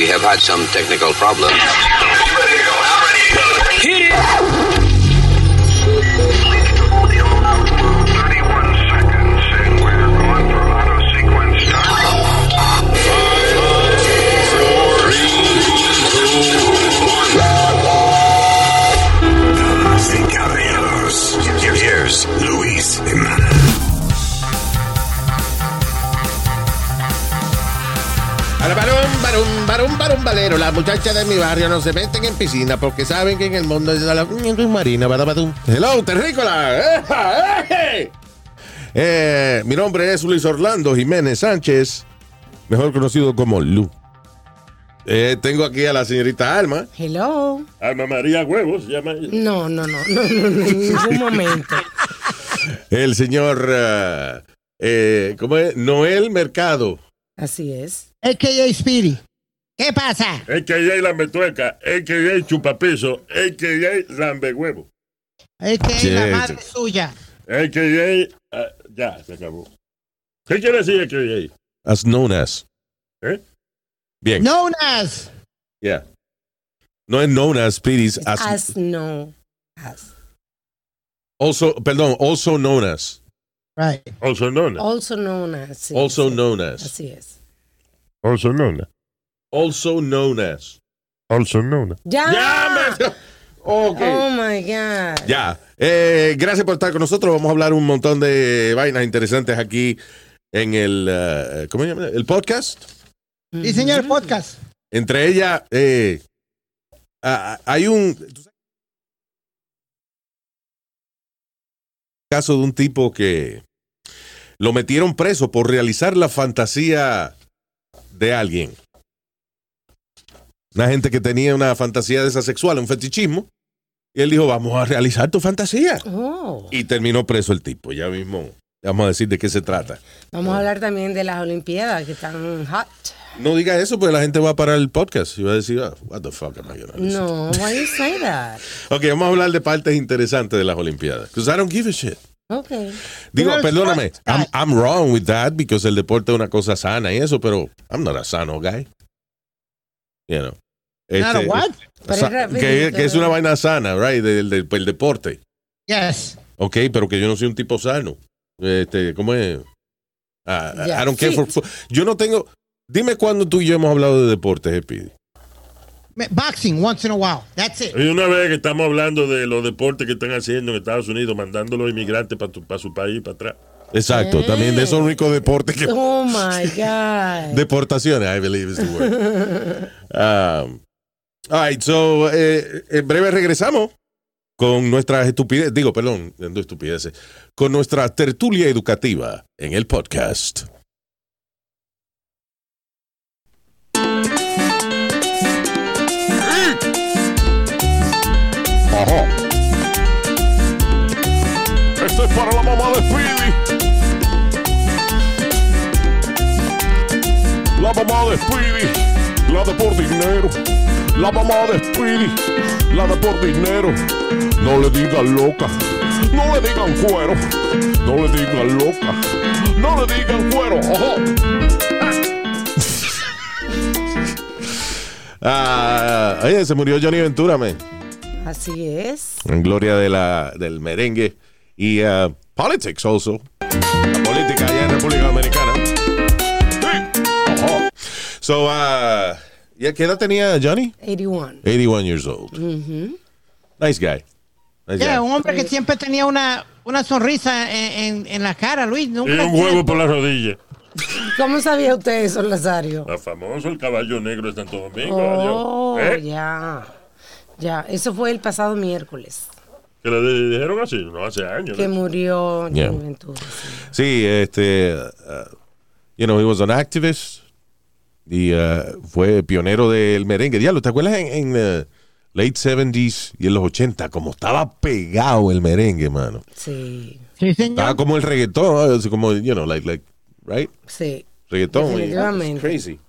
We have had some technical problems. Varón, varón, valero. Las muchachas de mi barrio no se meten en piscina porque saben que en el mundo es la marina. badabadum. Hello, terrícola. Eh, mi nombre es Luis Orlando Jiménez Sánchez, mejor conocido como Lu. Eh, tengo aquí a la señorita Alma. Hello. Alma María Huevos, se llama ella. No, no, no, no, no, no, en ningún momento. El señor, eh, eh, ¿cómo es? Noel Mercado. Así es. AKA Speedy. ¿Qué pasa? AKA Lambetueca, AKA Chupapiso, AKA Lambehuevo. AKA Sí, la madre suya. AKA, ah, ya, se acabó. ¿Qué quiere decir AKA? As known as. ¿Eh? Bien, Known as. yeah. No es known as, Speedy, as, As no. As. also, perdón, also known as. Right. Also known Also known as. sí, Also sí. known as. Así es. Also known as. Also known as. Also known as. ¡Ya! Ya, me- Ok. Oh my God. Ya. Eh, gracias por estar con nosotros. Vamos a hablar un montón de vainas interesantes aquí en el, eh, ¿cómo se llama? El podcast. Sí, señor, podcast. Entre ellas, eh, ah, hay un caso de un tipo que lo metieron preso por realizar la fantasía de alguien. Una gente que tenía una fantasía de esa sexual, un fetichismo. Y él dijo, vamos a realizar tu fantasía. Oh. Y terminó preso el tipo. Ya mismo vamos a decir de qué se trata. Vamos a hablar también de las Olimpiadas que están hot. No diga eso, porque la gente va a parar el podcast y va a decir, ah, what the fuck am I gonna No, why you say that? Ok, vamos a hablar de partes interesantes de las Olimpiadas. Because I don't give a shit. Okay. Digo, perdóname, I'm. I'm wrong with that because el deporte es una cosa sana y eso, pero I'm not a sano guy. You know. Not a Este, what? Que, que es una vaina sana, right, del, del- del deporte. Yes. Ok, pero que yo no soy un tipo sano. Este, ¿cómo es? Ah, Ya, I don't care sí. for Yo no tengo. Dime cuándo tú y yo hemos hablado de deportes. Me- Boxing once in a while. That's it. Y una vez que estamos hablando de los deportes que están haciendo en Estados Unidos, mandando a los inmigrantes para su país, para atrás. Exacto, también de esos ricos deportes que. Oh my God. Deportaciones, I believe is the word. Um, all right, so, eh, en breve regresamos con nuestras estupideces, digo, perdón, no estupideces, con nuestra tertulia educativa en el podcast. Ajá. Esto es para la mamá de Speedy. La mamá de Speedy, la de por dinero. La mamá de Speedy, la de por dinero. No le digan loca, no le digan cuero. No le digan loca, no le digan cuero. Ojo. Ah, oye, se murió Johnny Ventura, man. Así es. En gloria de la, del merengue. Y uh, politics also. La política allá en República Dominicana. Sí. Ojo. So, uh, ¿ya ¿qué edad tenía Johnny? 81. 81 years old. Nice guy. Nice Yeah, guy. un hombre que siempre tenía una, una sonrisa en, en, en la cara, Luis. Y Nunca un huevo por la rodilla. ¿Cómo sabía usted eso, Lazario? La famoso, el caballo negro de Santo Domingo. Oh. ¿Eh? ya. Ya, eso fue el pasado miércoles Que le di- dijeron así, no hace años. que ¿no? murió Johnny Yeah. Sí. Sí, este, uh, you know, he was an activist y uh, fue pionero del merengue. Diablo, ¿te acuerdas en, en uh, late 70s y en los 80 como estaba pegado el merengue, mano? Sí, Sí, Estaba como el reggaetón, como, you know, like, like, right? sí, Reggaetón. Definitivamente. Crazy.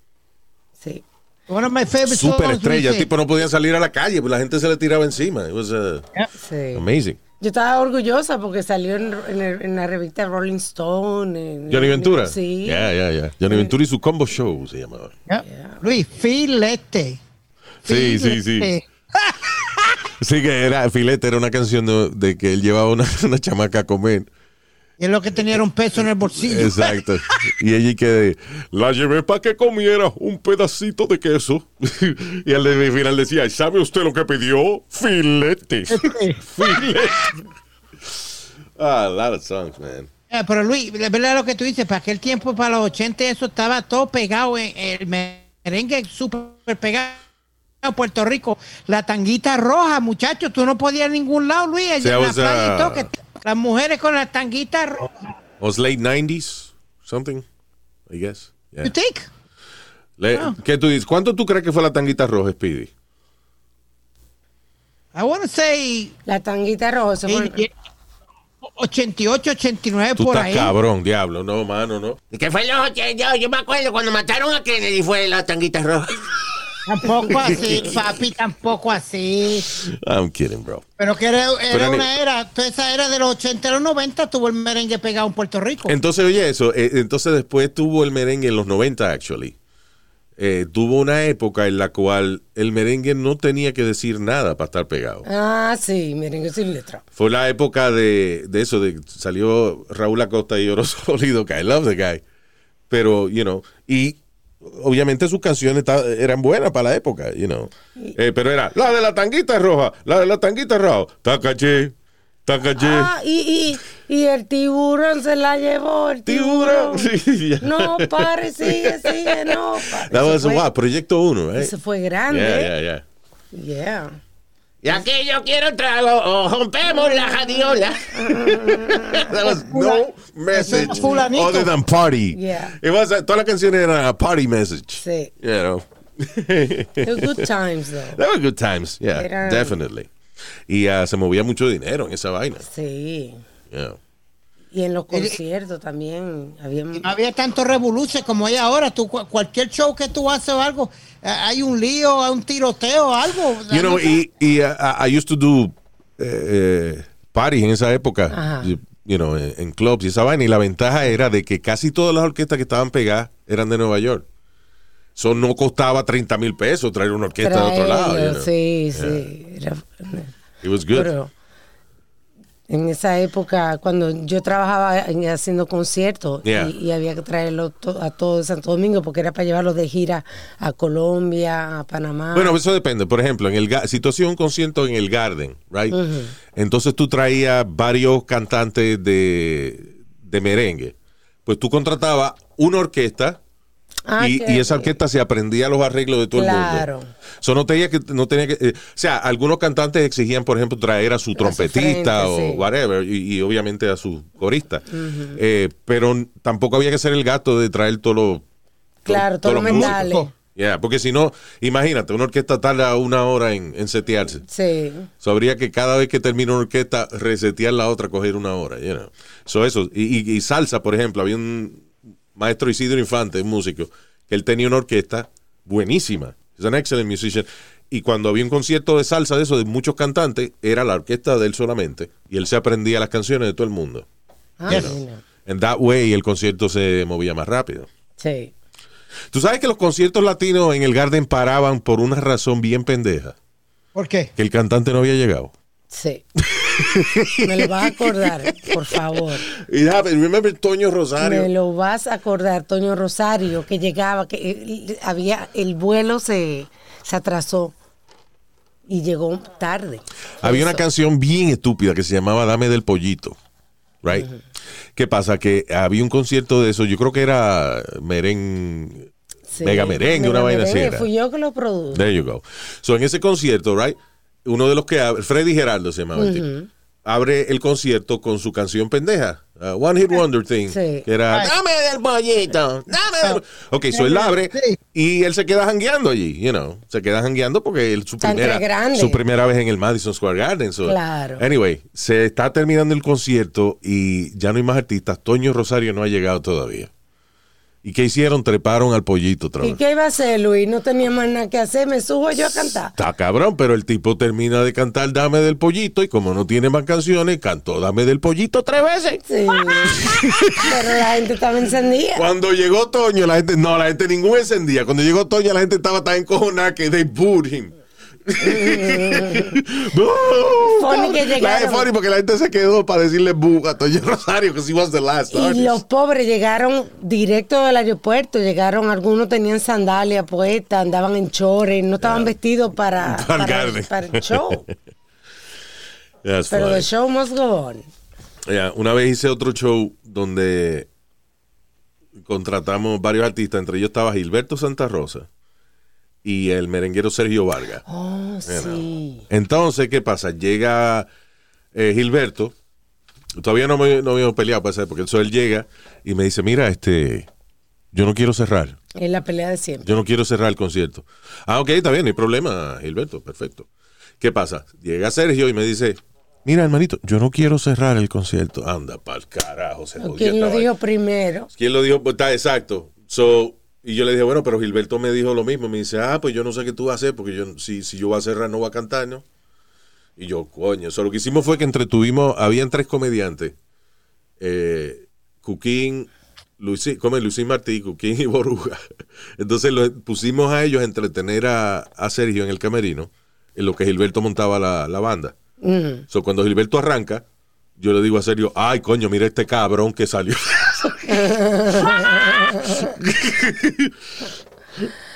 sí. One of my favorite Super estrella. Tipo no podía salir a la calle, pues la gente se le tiraba encima. It was uh, sí. amazing. Yo estaba orgullosa porque salió en, en el- en la revista Rolling Stone. en- Johnny Ventura. Sí. Ya, ya, ya. Johnny Ventura y su combo show se llamaba. Ya. Luis, filete. Sí, sí, sí. Sí, que era, Filete era una canción de, de que él llevaba una, una chamaca a comer. Y es lo que tenía un peso en el bolsillo. Exacto. Y ella y que la llevé para que comiera un pedacito de queso. y al final decía, ¿sabe usted lo que pidió? Filete. Filete. Ah, a lot of songs, man. Eh, pero Luis, la verdad lo que tú dices, para aquel tiempo, para los 80, eso estaba todo pegado en el merengue, súper pegado. Puerto Rico, la tanguita roja, muchachos, tú no podías a ningún lado, Luis, allá en la y todo, que las mujeres con la tanguita roja. Was late 90s, something, I guess. Yeah. You think? Le- ¿Qué tú dices? ¿Cuánto tú crees que fue la tanguita roja, Speedy? I want to say La tanguita roja. eso fue- eh, eh, 88, 89 Tú por estás ahí. cabrón, diablo. No, mano, no. Que fue los 80, yo, yo me acuerdo cuando mataron a Kennedy fue la tanguita roja. Tampoco así, papi, tampoco así. I'm kidding, bro. Pero que era, era Pero ni- una era, toda esa era de los 80 a los 90 tuvo el merengue pegado en Puerto Rico. Entonces, oye, eso. eh, entonces, después tuvo el merengue en los 90, actually. Eh, tuvo una época en la cual el merengue no tenía que decir nada para estar pegado. Ah, sí, merengue sin letra. Fue la época de, de eso, de salió Raúl Acosta y Oro Sólido, que I love the guy. Pero, you know, y obviamente sus canciones eran buenas para la época, you know. Eh, pero era la de la tanguita roja, la de la tanguita roja, tacaché, tacaché. Ah, y, y, y el tiburón se la llevó, el Tiburón. tiburón. Sí, ya. No, pare, sigue, sigue, no. pare. That was, fue- wow, Proyecto 1, right? Eso fue grande. Yeah, yeah, yeah. Yeah. Y aquí yo quiero trago o rompemos la radiola. That was no message other than party. Yeah. It was, uh, todas las canciones eran a party message. Sí. You know. They were good times, though. They were good times, yeah, Eran- definitely. Y ah, se movía mucho dinero en esa vaina. Sí. Yeah. Y en los conciertos también. Había... No había tanto revoluce como hay ahora. Tú, cu- cualquier show que tú haces o algo, eh, hay un lío, hay un tiroteo, algo. You know, y, y uh, I I used to do eh, eh, parties en esa época, Ajá. you, know, en, en clubs y esa vaina. Y la ventaja era de que casi todas las orquestas que estaban pegadas eran de Nueva York. Eso no costaba 30 mil pesos traer una orquesta de otro lado. you Traerlo, know. Sí, sí. Era- It was good. Pero en esa época, cuando yo trabajaba en- haciendo conciertos Yeah. y, y había que traerlo to- a todo Santo Domingo porque era para llevarlo de gira a Colombia, a Panamá. Bueno, eso depende. Por ejemplo, en el si tú hacías un concierto en el Garden, right? Entonces tú traías varios cantantes de, de merengue. Pues tú contratabas una orquesta Ah, y, esa orquesta se aprendía los arreglos de todo Claro. el mundo. So, no tenía que, no tenía que, eh, o sea, algunos cantantes exigían, por ejemplo, traer a su trompetista frente, o sí. whatever, y, y obviamente a su corista. Eh, pero tampoco había que hacer el gasto de traer todos los Claro, todos todos los músicos. metales. Yeah, porque si no, imagínate, una orquesta tarda una hora en, en setearse. Sí. So, habría que cada vez que termina una orquesta, resetear la otra, coger una hora. You know? So, eso. Y, y- y salsa, por ejemplo, había un maestro Isidro Infante, un músico, que él tenía una orquesta buenísima. Es un excellent musician. Y cuando había un concierto de salsa de eso, de muchos cantantes, era la orquesta de él solamente. Y él se aprendía las canciones de todo el mundo. Ah, mira. En that way, el concierto se movía más rápido. Sí. Tú sabes que los conciertos latinos en el Garden paraban por una razón bien pendeja. ¿Por qué? Que el cantante no había llegado. Sí. Me lo vas a acordar, por favor. It happened. Remember Toño Rosario? Me lo vas a acordar, Toño Rosario, que llegaba, que eh, había, el vuelo se, se atrasó y llegó tarde. Había una canción bien estúpida que se llamaba Dame del Pollito. Right? ¿Qué pasa? Que había un concierto de eso, yo creo que era Meren, Sí. Mega Merengue, una vaina así. Fui yo que lo produje. There you go. So, en ese concierto, right? Uno de los que abre, Freddy Geraldo se llamaba el tipo, abre el concierto con su canción pendeja. uh, One Hit Wonder Thing. Sí. Que era. Dame del pollito. Dame del... Ok, so él abre y él se queda jangueando allí, you know. Se queda jangueando porque él, su, primera, su primera vez en el Madison Square Garden. so- Claro. Anyway, se está terminando el concierto y ya no hay más artistas. Toño Rosario no ha llegado todavía. ¿Y qué hicieron? Treparon al pollito otra ¿Y qué iba a hacer, Luis? No tenía más nada que hacer. Me subo yo a cantar. Está cabrón, pero el tipo termina de cantar Dame del pollito y como no tiene más canciones, cantó Dame del pollito tres veces. Sí. Pero la gente estaba encendida. Cuando llegó Toño, la gente, no, la gente ningún encendía. Cuando llegó Toño, la gente estaba tan encojonada que they booed him. Funny que La- llegaron. es funny porque la gente se quedó para decirle boo a Toño Rosario, que he was the last Y artist. los pobres llegaron directo del aeropuerto, llegaron, algunos tenían sandalias puestas, andaban en chores, no estaban vestidos para, Para el para, show. That's Pero funny. the show must go on. Una vez hice otro show donde contratamos varios artistas, entre ellos estaba Gilberto Santa Rosa y el merenguero Sergio Vargas. Oh, sí. Entonces, ¿qué pasa? Llega eh, Gilberto, todavía no, me, no habíamos peleado, pues, porque eso él llega y me dice, mira, este, yo no quiero cerrar, Es la pelea de siempre. yo no quiero cerrar el concierto. Ah, ok, está bien, no hay problema, Gilberto, perfecto. ¿Qué pasa? Llega Sergio y me dice, mira, hermanito, yo no quiero cerrar el concierto. Anda, pa'l carajo, se ¿Quién lo dijo primero? ¿Quién lo dijo? Pues está exacto. So, y yo le dije, bueno, pero Gilberto me dijo lo mismo. Me dice, ah, pues yo no sé qué tú vas a hacer, porque yo, si, si yo voy a cerrar, no voy a cantar, ¿no? Y yo, coño. So, lo que hicimos fue que entretuvimos, habían tres comediantes. Eh, Cuquín, Luisín, Luisín Martí, Cuquín y Boruga. Entonces lo, pusimos a ellos a entretener a, a Sergio en el camerino, en lo que Gilberto montaba la, la banda. Mm. So, cuando Gilberto arranca, yo le digo a Sergio, ay, coño, mira este cabrón que salió.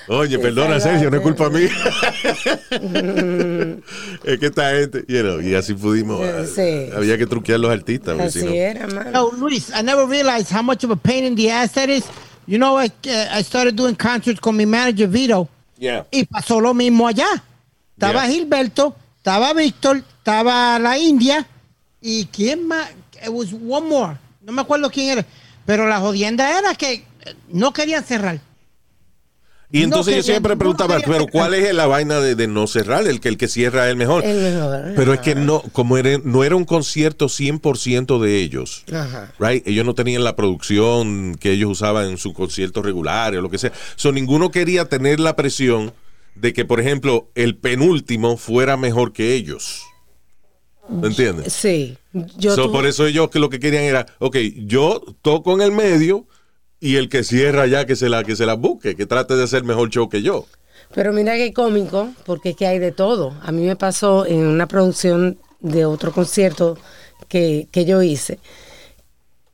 Oye, perdona, Sergio, no es culpa mía. es que esta gente, you know, y así pudimos. Sí. Había que truquear los artistas. si Así no- era, mano. No, Luis, I never realized how much of a pain in the ass that is. You know, I, uh, I started doing concerts con mi manager Vito. Yeah. Y pasó lo mismo allá. Estaba Yeah. Gilberto, estaba Víctor, estaba la India. ¿Y quién más? It was one more. No me acuerdo quién era. Pero la jodienda era que no querían cerrar. Y entonces No, yo siempre preguntaba, pero ¿cuál es la vaina de, de no cerrar? El que el que cierra es el mejor. El mejor. Pero es que no, como era, no era un concierto 100% de ellos. Ajá. Right? Ellos no tenían la producción que ellos usaban en sus conciertos regulares o lo que sea. So, ninguno quería tener la presión de que, por ejemplo, el penúltimo fuera mejor que ellos. ¿Me entiendes? Sí. Yo So, tuve- por eso ellos que lo que querían era, ok, yo toco en el medio y el que cierra ya que se la que se la busque, que trate de hacer mejor show que yo. Pero mira qué cómico, porque es que hay de todo. A mí me pasó en una producción de otro concierto que, que yo hice,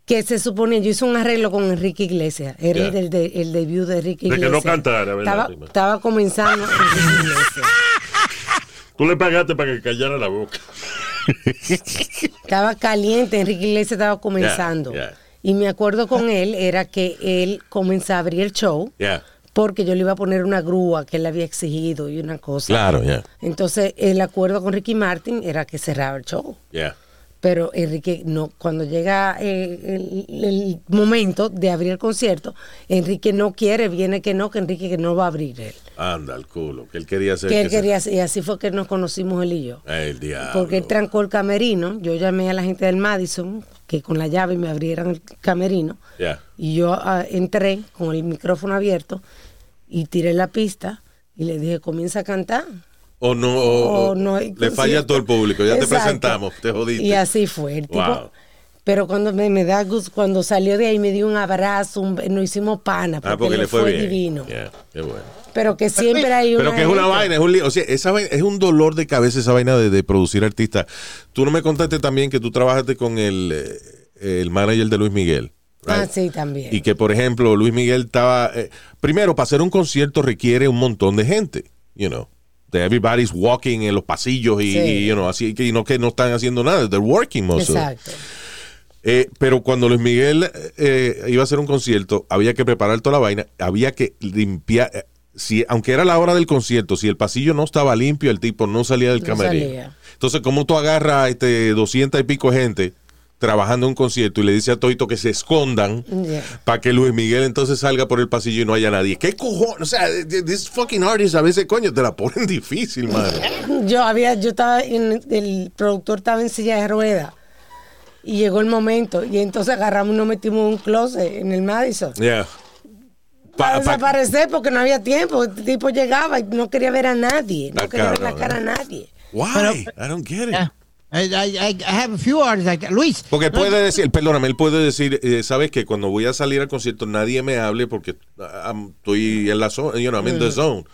que se suponía, yo hice un arreglo con Enrique Iglesias, era Ya. el, de- el debut de Enrique De que no Iglesias. cantara, ¿verdad? Estaba, estaba comenzando Enrique Iglesias. Tú le pagaste para que callara la boca. Estaba caliente, Enrique Iglesias estaba comenzando. Ya. Y me acuerdo con él, era que él comenzaba a abrir el show, porque yo le iba a poner una grúa que él había exigido y una cosa. Claro, ya. Entonces, el acuerdo con Ricky Martin era que cerraba el show. Ya. Pero Enrique, no, cuando llega eh, el, el momento de abrir el concierto, Enrique no quiere, viene que no, que Enrique que no va a abrir él. Anda al culo, que él quería hacer Que él que quería, hacer- y así fue que nos conocimos él y yo. El diablo. Porque él trancó el camerino, yo llamé a la gente del Madison, que con la llave me abrieran el camerino, y yo ah, entré con el micrófono abierto y tiré la pista y le dije, comienza a cantar. O no, o- o o no hay le falla a todo el público, ya te presentamos, te jodiste. Y así fue. El tipo, Wow. Pero cuando me, me da gusto, cuando salió de ahí me dio un abrazo, un- nos hicimos pana, porque, Ah, porque le fue, bien. divino. Ya, qué bueno. Pero que siempre hay una Pero que es una vaina, es un lío. O sea, esa vaina- es un dolor de cabeza esa vaina de, de producir artistas. Tú no me contaste también que tú trabajaste con el, eh, el manager de Luis Miguel. Ah, sí, también. Y que, por ejemplo, Luis Miguel estaba. eh, primero, para hacer un concierto requiere un montón de gente, you know. De everybody's walking en los pasillos y, Sí. y, you know, así que y no que no están haciendo nada. They're working most. Exacto. Eh, pero cuando Luis Miguel eh, iba a hacer un concierto, había que preparar toda la vaina, había que limpiar. Si, aunque era la hora del concierto, si el pasillo no estaba limpio, el tipo no salía del No camerino. salía. Entonces, ¿cómo tú agarras este, 200 y pico gente trabajando en un concierto y le dice a Toito que se escondan Yeah. para que Luis Miguel entonces salga por el pasillo y no haya nadie? ¿Qué cojones? O sea, this fucking artists a veces, coño, te la ponen difícil, mano. Yo había, yo estaba en, el productor estaba en silla de ruedas y llegó el momento y entonces agarramos y nos metimos en un closet en el Madison. Yeah. Para Pa- pa- desaparecer porque no había tiempo. Este tipo llegaba y no quería ver a nadie. No Ah, quería ver la cara a eh. nadie. Why? I don't get it. I, I, I have a few artists like that. Luis. Porque no, puede decir, perdóname, él puede decir, eh, sabes que cuando voy a salir al concierto nadie me hable porque ah, I'm- estoy en la zona, you know, I'm in the zone.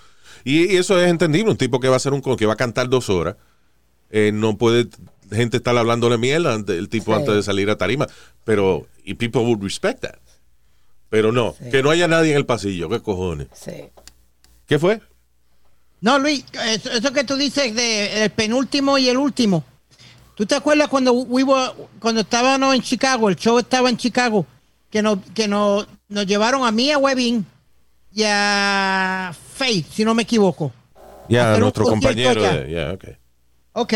Y, y eso es entendible, un tipo que va a hacer un que va a cantar dos horas, eh, no puede gente estar hablándole mierda el tipo Sí. antes de salir a tarima, pero y people would respect that. Pero no, que no haya nadie en el pasillo, qué cojones. Sí. ¿Qué fue? No, Luis, eso, eso que tú dices de el penúltimo y el último. ¿Tú te acuerdas cuando we were- cuando estábamos en Chicago, el show estaba en Chicago, que nos, que nos, nos llevaron a mí, a Webin y a Faith, si no me equivoco. Ya, nuestro compañero ya, ok. Ok.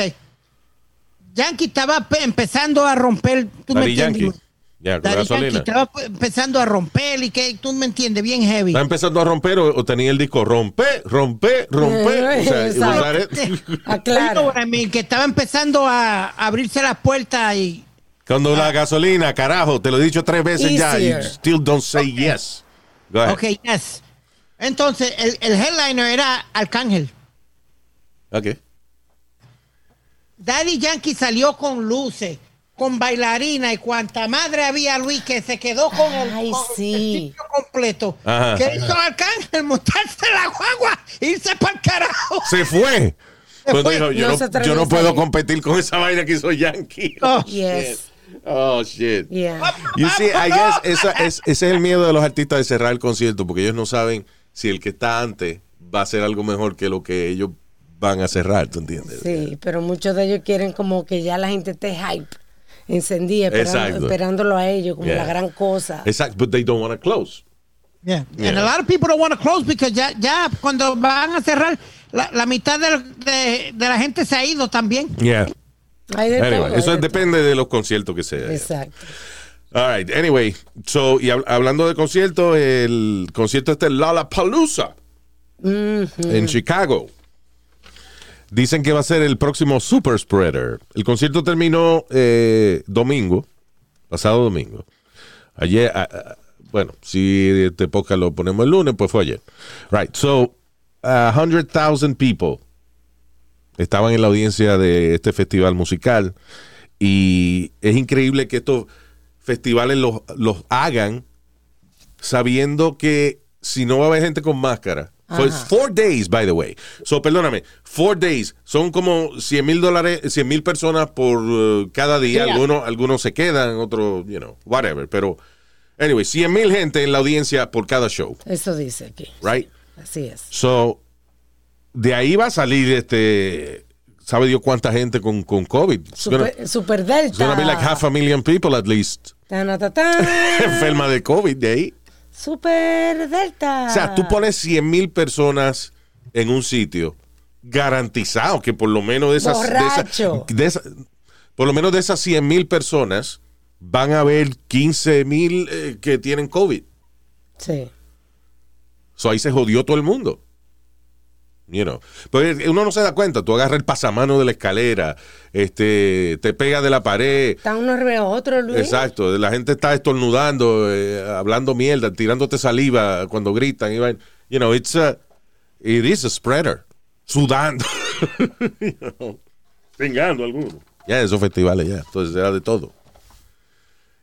Yankee estaba pe- empezando a romper, tú me entiendes. Yankee. Ya, con Daddy Yankee gasolina. estaba pe- empezando a romper y que tú me entiendes, bien heavy. ¿Está empezando a romper o, o tenía el disco rompe, rompe, rompe? O sea, mean, que estaba empezando a abrirse las puertas y Cuando la gasolina, carajo, te lo he dicho tres veces ya, you Easier. still don't say yes. Go ahead. Ok, yes. Entonces, el, el headliner era Arcángel. Okay. Daddy Yankee salió con luces, con bailarina y cuanta madre había Luis que se quedó con el, Ay, con sí. el sitio completo. Ajá. ¿Qué hizo Arcángel? Montarse la guagua, irse para el carajo. Se fue. Cuando fue. dijo, yo No no, se atrevió yo no a puedo competir con esa vaina que hizo Yankee. Oh, Yes. Oh, shit. Yeah. You see, I guess esa es, ese es el miedo de los artistas de cerrar el concierto porque ellos no saben si el que está antes va a hacer algo mejor que lo que ellos van a cerrar, ¿tú entiendes? Sí, pero muchos de ellos quieren como que ya la gente esté hype, encendida, esperando- esperándolo a ellos como Yeah. la gran cosa. Exacto, but they don't want to close. Yeah. Yeah. And a lot of people don't want to close because ya, ya cuando van a cerrar, la, la mitad de, de la gente se ha ido también. Yeah. Hay de Anyway, todo, eso de depende de los conciertos que sea. Exacto. All right, anyway, so, y hab- hablando de conciertos, el concierto este Lollapalooza en Chicago. Dicen que va a ser el próximo Super Spreader. El concierto terminó eh, domingo, pasado domingo. Ayer, ah, ah, bueno, si este podcast lo ponemos el lunes, pues fue ayer. Right, so, a 100,000 people estaban en la audiencia de este festival musical y es increíble que estos festivales los, los hagan sabiendo que si no va a haber gente con máscara. So it's four days, by the way. So, perdóname, four days. Son como 100 mil dólares, 100 mil personas por uh, cada día. Yeah. Algunos, algunos se quedan, otros, you know, whatever. Pero, anyway, 100 mil gente en la audiencia por cada show, Eso dice aquí. right? Así es. So, de ahí va a salir este, ¿sabe Dios cuánta gente con, con COVID? It's gonna- Super, super it's Delta. gonna be like half a million people at least Tan, tan, tan. enferma de COVID de ahí. Super Delta. O sea, tú pones 100 mil personas en un sitio garantizado que por lo menos de esas, de esas- Borracho. de esa- por lo menos de esas 100 mil personas van a haber 15 mil eh, que tienen COVID. Sí. So ahí se jodió todo el mundo. You know. Pero uno no se da cuenta. Tú agarras el pasamano de la escalera, este, te pega de la pared. Están uno arriba de otro, Luis. Exacto. La gente está estornudando, eh, hablando mierda, tirándote saliva cuando gritan. You know, it's a, it is a spreader. Sudando. You know. Pingando algunos. Ya, esos festivales, ya. Entonces era de todo.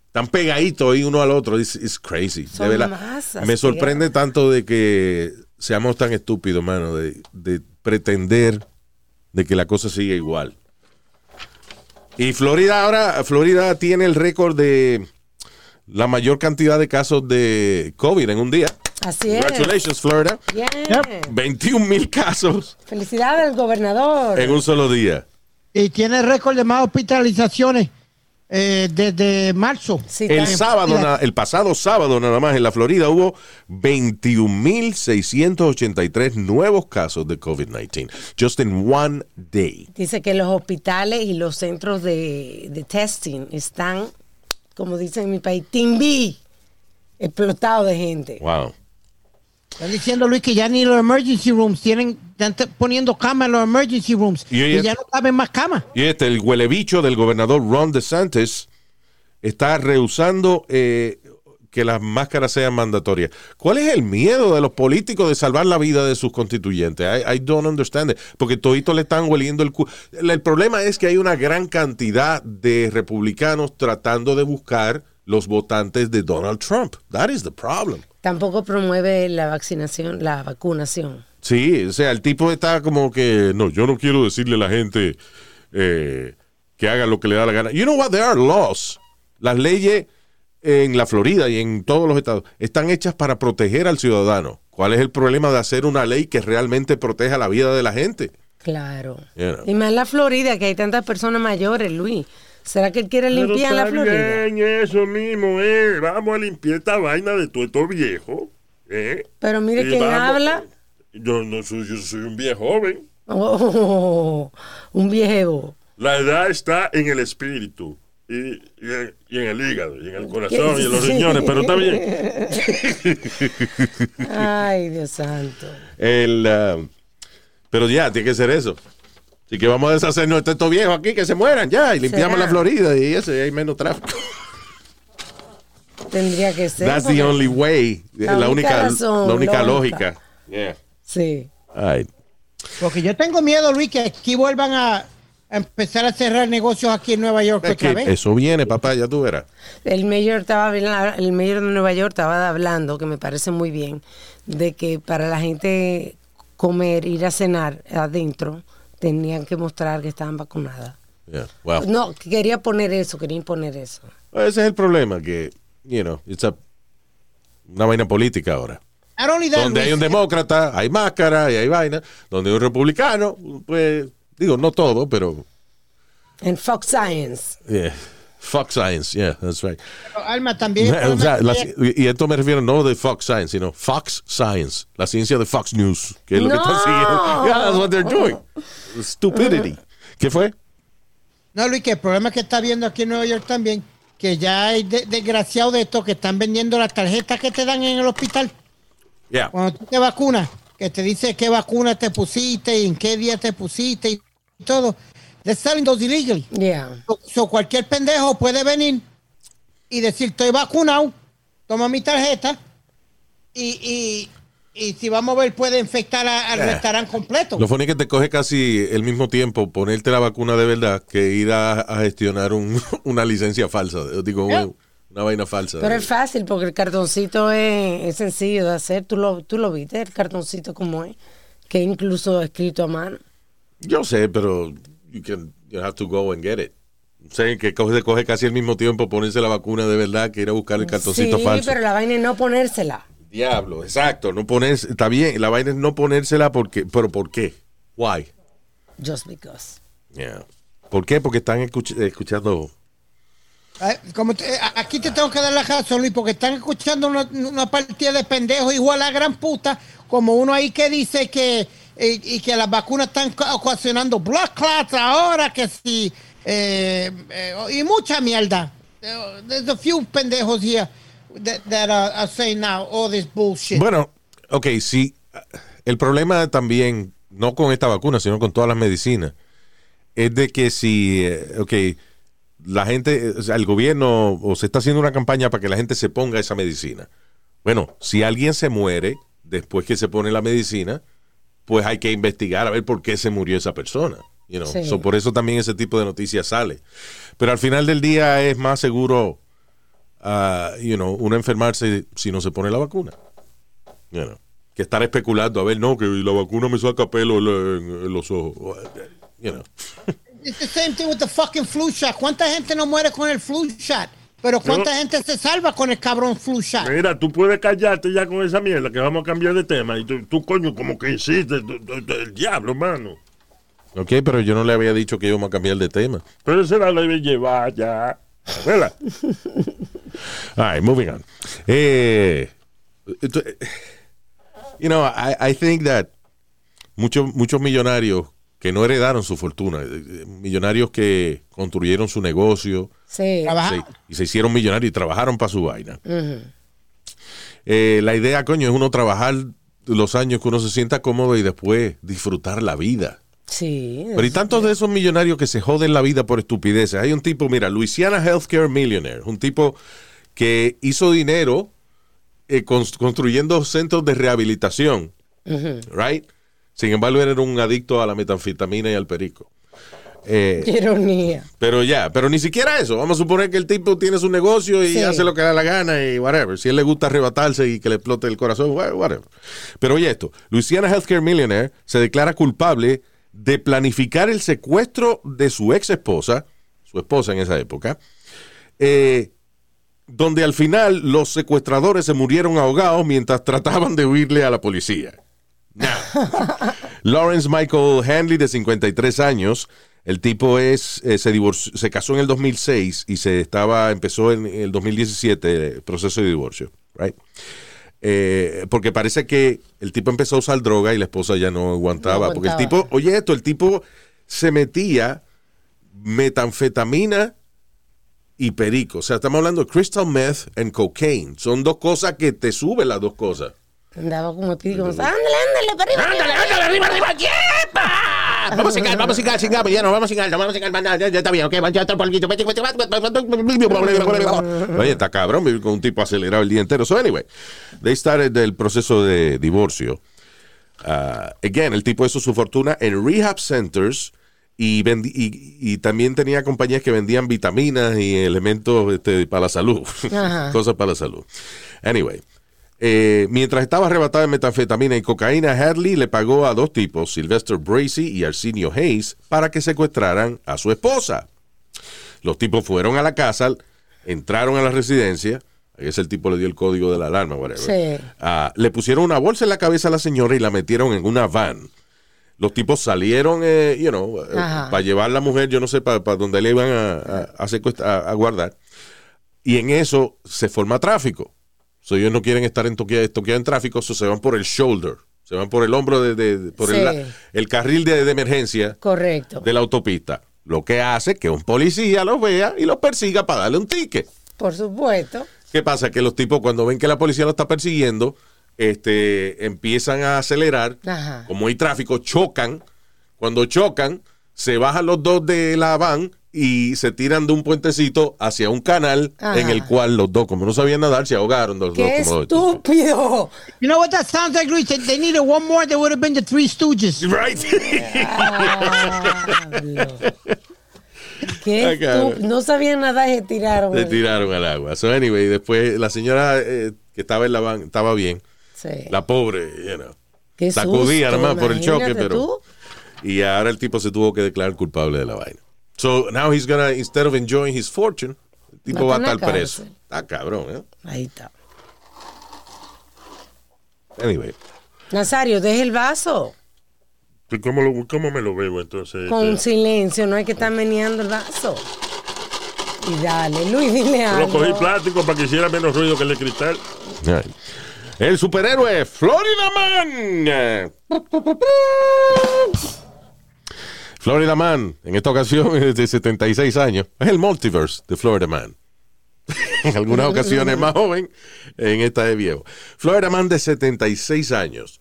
Están pegaditos ahí uno al otro. It's, it's crazy. De Son verdad. masas, Me sorprende tanto de que seamos tan estúpidos, mano, de, de pretender de que la cosa siga igual. Y Florida ahora, Florida tiene el récord de la mayor cantidad de casos de COVID en un día. Así es. Congratulations, Florida. Bien. 21 mil casos Felicidades al gobernador. en un solo día. Y tiene récord de más hospitalizaciones eh, desde marzo. Sí, El sábado, el pasado sábado nada más en la Florida hubo 21.683 nuevos casos de COVID-19. Just in one day. Dice que los hospitales y los centros de, de testing están, como dicen en mi país, timbi, explotados de gente. Wow. Están diciendo, Luis, que ya ni los emergency rooms tienen, están poniendo camas en los emergency rooms. Y ya no caben más camas. Y este, el huelebicho del gobernador Ron DeSantis está rehusando eh, que las máscaras sean mandatorias. ¿Cuál es el miedo de los políticos de salvar la vida de sus constituyentes? I, I don't understand it. Porque toditos le están hueliendo el cu. El, el problema es que hay una gran cantidad de republicanos tratando de buscar los votantes de Donald Trump. That is the problem. Tampoco promueve la vaccinación, la vacunación. Sí, o sea, el tipo está como que, no, yo no quiero decirle a la gente eh, que haga lo que le da la gana. You know what? There are laws. Las leyes en la Florida y en todos los estados están hechas para proteger al ciudadano. ¿Cuál es el problema de hacer una ley que realmente proteja la vida de la gente? Claro. Y más la Florida, que hay tantas personas mayores, Luis. ¿Será que él quiere limpiar la Pero está Florida? bien, eso mismo, eh. Vamos a limpiar esta vaina de todo esto viejo. Eh. Pero mire Y quién vamos- habla. Yo no soy, yo soy un viejo joven. Oh, un viejo. La edad está en el espíritu. Y, y en, y en el hígado, y en el corazón, y en los riñones, pero está bien. Ay, Dios santo. El, ah, pero ya, tiene que ser eso. Así que vamos a deshacernos de estos viejos aquí que se mueran ya y limpiamos ¿Será? la Florida y eso, y hay menos tráfico. Tendría que ser. That's the only way. La La, única razón la única lógica. lógica. Yeah. Sí. Ay, Porque yo tengo miedo, Luis, que aquí vuelvan a, empezar a cerrar negocios aquí en Nueva York es otra que vez. eso viene, papá, ya tú verás. El mayor estaba el mayor de Nueva York estaba hablando, que me parece muy bien, de que para la gente comer, ir a cenar adentro, tenían que mostrar que estaban vacunadas. Yeah. Wow. No, que quería poner eso, quería imponer eso. Ese es el problema, que, you know, it's a- una vaina política ahora. That, Donde hay un demócrata, hay máscara y hay vaina. Donde hay un republicano, pues, digo, no todo, pero, En Fox Science. yeah. Fox Science, yeah, that's right. Alma también. O sea, la- y esto me refiero no de Fox Science, sino Fox Science, la ciencia de Fox News, que es lo que están siguiendo. Yeah, that's what they're doing. Stupidity. ¿Qué fue? No, Luis, que el problema que está viendo aquí en Nueva York también, que ya hay de- desgraciados de estos que están vendiendo las tarjetas que te dan en el hospital Yeah. cuando tú te vacunas, que te dice qué vacuna te pusiste y en qué día te pusiste y todo. They're selling those illegally. Yeah. So, so cualquier pendejo puede venir y decir, estoy vacunado, toma mi tarjeta y, y, y si vamos a ver puede infectar a- al Eh. restaurante completo. Lo funny es que te coge casi el mismo tiempo ponerte la vacuna de verdad que ir a, a gestionar un- una licencia falsa. Digo, Yeah. una, una vaina falsa. Pero es fácil porque el cartoncito es, es sencillo de hacer. Tú lo, tú lo viste, el cartoncito como es, que incluso escrito a mano. Yo sé, pero you, can, you have to go and get it. Sé que coge, coge casi el mismo tiempo ponerse la vacuna de verdad que ir a buscar el cartoncito sí, falso. pero la vaina es no ponérsela. Diablo, exacto, no ponerse, está bien, la vaina es no ponérsela porque, pero ¿por qué? Why? Just because. Yeah. ¿Por qué? Porque están escuch- escuchando. Eh, Como te- eh, aquí te tengo que dar la razón, Luis, porque están escuchando una, una partida de pendejos igual a gran puta, como uno ahí que dice que y que las vacunas están ocasionando blood clots ahora, que sí, eh, eh, y mucha mierda. Eh, There's a few pendejos here that, that are, are saying now all this bullshit. Bueno, ok, sí. El problema también, no con esta vacuna, sino con todas las medicinas, es de que si, ok, la gente, el gobierno, o se está haciendo una campaña para que la gente se ponga esa medicina. Bueno, si alguien se muere después que se pone la medicina, pues hay que investigar a ver por qué se murió esa persona. You know? Sí. So, por eso también ese tipo de noticias sale. Pero al final del día es más seguro, ah, you know, uno enfermarse si no se pone la vacuna. You know, que estar especulando, a ver, no, que la vacuna me saca pelo en, en- en los ojos. You know. It's the same thing with the fucking flu shot. ¿Cuánta gente no muere con el flu shot? Pero ¿cuánta gente se salva con el cabrón flu shot? Mira, tú puedes callarte ya con esa mierda, que vamos a cambiar de tema. Y tú, tú, coño, como que insistes, tú- tú- tú- el diablo, mano. Ok, pero yo no le había dicho que íbamos a cambiar de tema. Pero se la debe llevar ya. ¿Verdad? All right, moving on. Eh, esto- you know, I, I think that muchos, muchos millonarios que no heredaron su fortuna, eh, eh, millonarios que construyeron su negocio Sí. Se- y se hicieron millonarios y trabajaron para su vaina. Eh, la idea, coño, es uno trabajar los años que uno se sienta cómodo y después disfrutar la vida. Sí. Pero y tantos de esos millonarios que se joden la vida por estupideces. Hay un tipo, mira, Louisiana Healthcare Millionaire, un tipo que hizo dinero eh, cons- construyendo centros de rehabilitación, right? Sin embargo, era un adicto a la metanfetamina y al perico. Eh, Qué ironía. pero ya, pero ni siquiera eso. Vamos a suponer que el tipo tiene su negocio y Sí. hace lo que da la gana y whatever. Si él le gusta arrebatarse y que le explote el corazón, wha- whatever. Pero oye esto, Louisiana Healthcare Millionaire se declara culpable de planificar el secuestro de su ex esposa, su esposa en esa época, eh, donde al final los secuestradores se murieron ahogados mientras trataban de huirle a la policía. Lawrence Michael Hanley, de 53 años. El tipo es, eh, se, divorció- se casó en el 2006 y se estaba, empezó en el 2017 el proceso de divorcio, right? Eh, porque parece que el tipo empezó a usar droga y la esposa ya no aguantaba. No Porque el aguantaba. tipo, oye esto, el tipo se metía metanfetamina y perico. O sea, estamos hablando de crystal meth and cocaine. Son dos cosas que te suben las dos cosas. Andaba como espíritu. Ándale, ándale, para arriba. ¡Ándale, ándale, arriba, arriba! ¡Yepa! Vamos a cingar, vamos a cingar, cingamos, ya no, vamos a cingar, no vamos a nada, ya, está bien, ok, ya polvito. Oye, está cabrón vivir con un tipo acelerado el día entero. So, anyway, they started el proceso de divorcio. Uh, again, el tipo hizo su fortuna en rehab centers y, vendi- y, y también tenía compañías que vendían vitaminas y elementos este, para la salud. Ajá. Cosas para la salud. Anyway. Eh, mientras estaba arrebatado de metanfetamina y cocaína, Hadley le pagó a dos tipos, Sylvester Bracy y Arsenio Hayes, para que secuestraran a su esposa. Los tipos fueron a la casa, entraron a la residencia. Ese el tipo le dio el código de la alarma, whatever. Sí. Ah, le pusieron una bolsa en la cabeza a la señora y la metieron en una van. Los tipos salieron, eh, you know, eh, para llevar la mujer, yo no sé, para donde le iban a, a, a a- a guardar. Y en eso se forma tráfico. So, ellos no quieren estar en toquea- estoqueados en tráfico, so se van por el shoulder. Se van por el hombro, de, de- de- por el, Sí. el carril de, de emergencia Correcto. de la autopista. Lo que hace que un policía los vea y los persiga para darle un ticket. Por supuesto. ¿Qué pasa? Que los tipos cuando ven que la policía lo está persiguiendo, este, empiezan a acelerar. Ajá. Como hay tráfico, chocan. Cuando chocan, se bajan los dos de la van y se tiran de un puentecito hacia un canal Ajá. en el cual los dos, como no sabían nadar, se ahogaron los ¡Qué dos. como- estúpido! You know what that sounds like, Luis? They, they needed one more, they would have been the Three Stooges. Right. ¡Qué! No sabían nada y se tiraron. se tiraron al agua. So anyway, después la señora eh, que estaba en la van estaba bien. Sí. La pobre, you know, Qué sacudía susto, nomás por el choque, pero. tú. Y ahora el tipo se tuvo que declarar culpable de la vaina. So now he's gonna, instead of enjoying his fortune, el tipo Va a estar preso. Está cabrón, ¿eh? Ahí está. Anyway. Nazario, deje el vaso. ¿Y ¿Cómo, lo- ¿Cómo me lo bebo entonces? Con Este, silencio, no hay que estar meneando el vaso. Y dale, Luis, dile Yo algo. lo cogí plástico para que hiciera menos ruido que el de cristal. El superhéroe Florida Man. Florida Man, en esta ocasión es de 76 años. Es el multiverse de Florida Man. en algunas ocasiones más joven, en esta de viejo. Florida Man de 76 años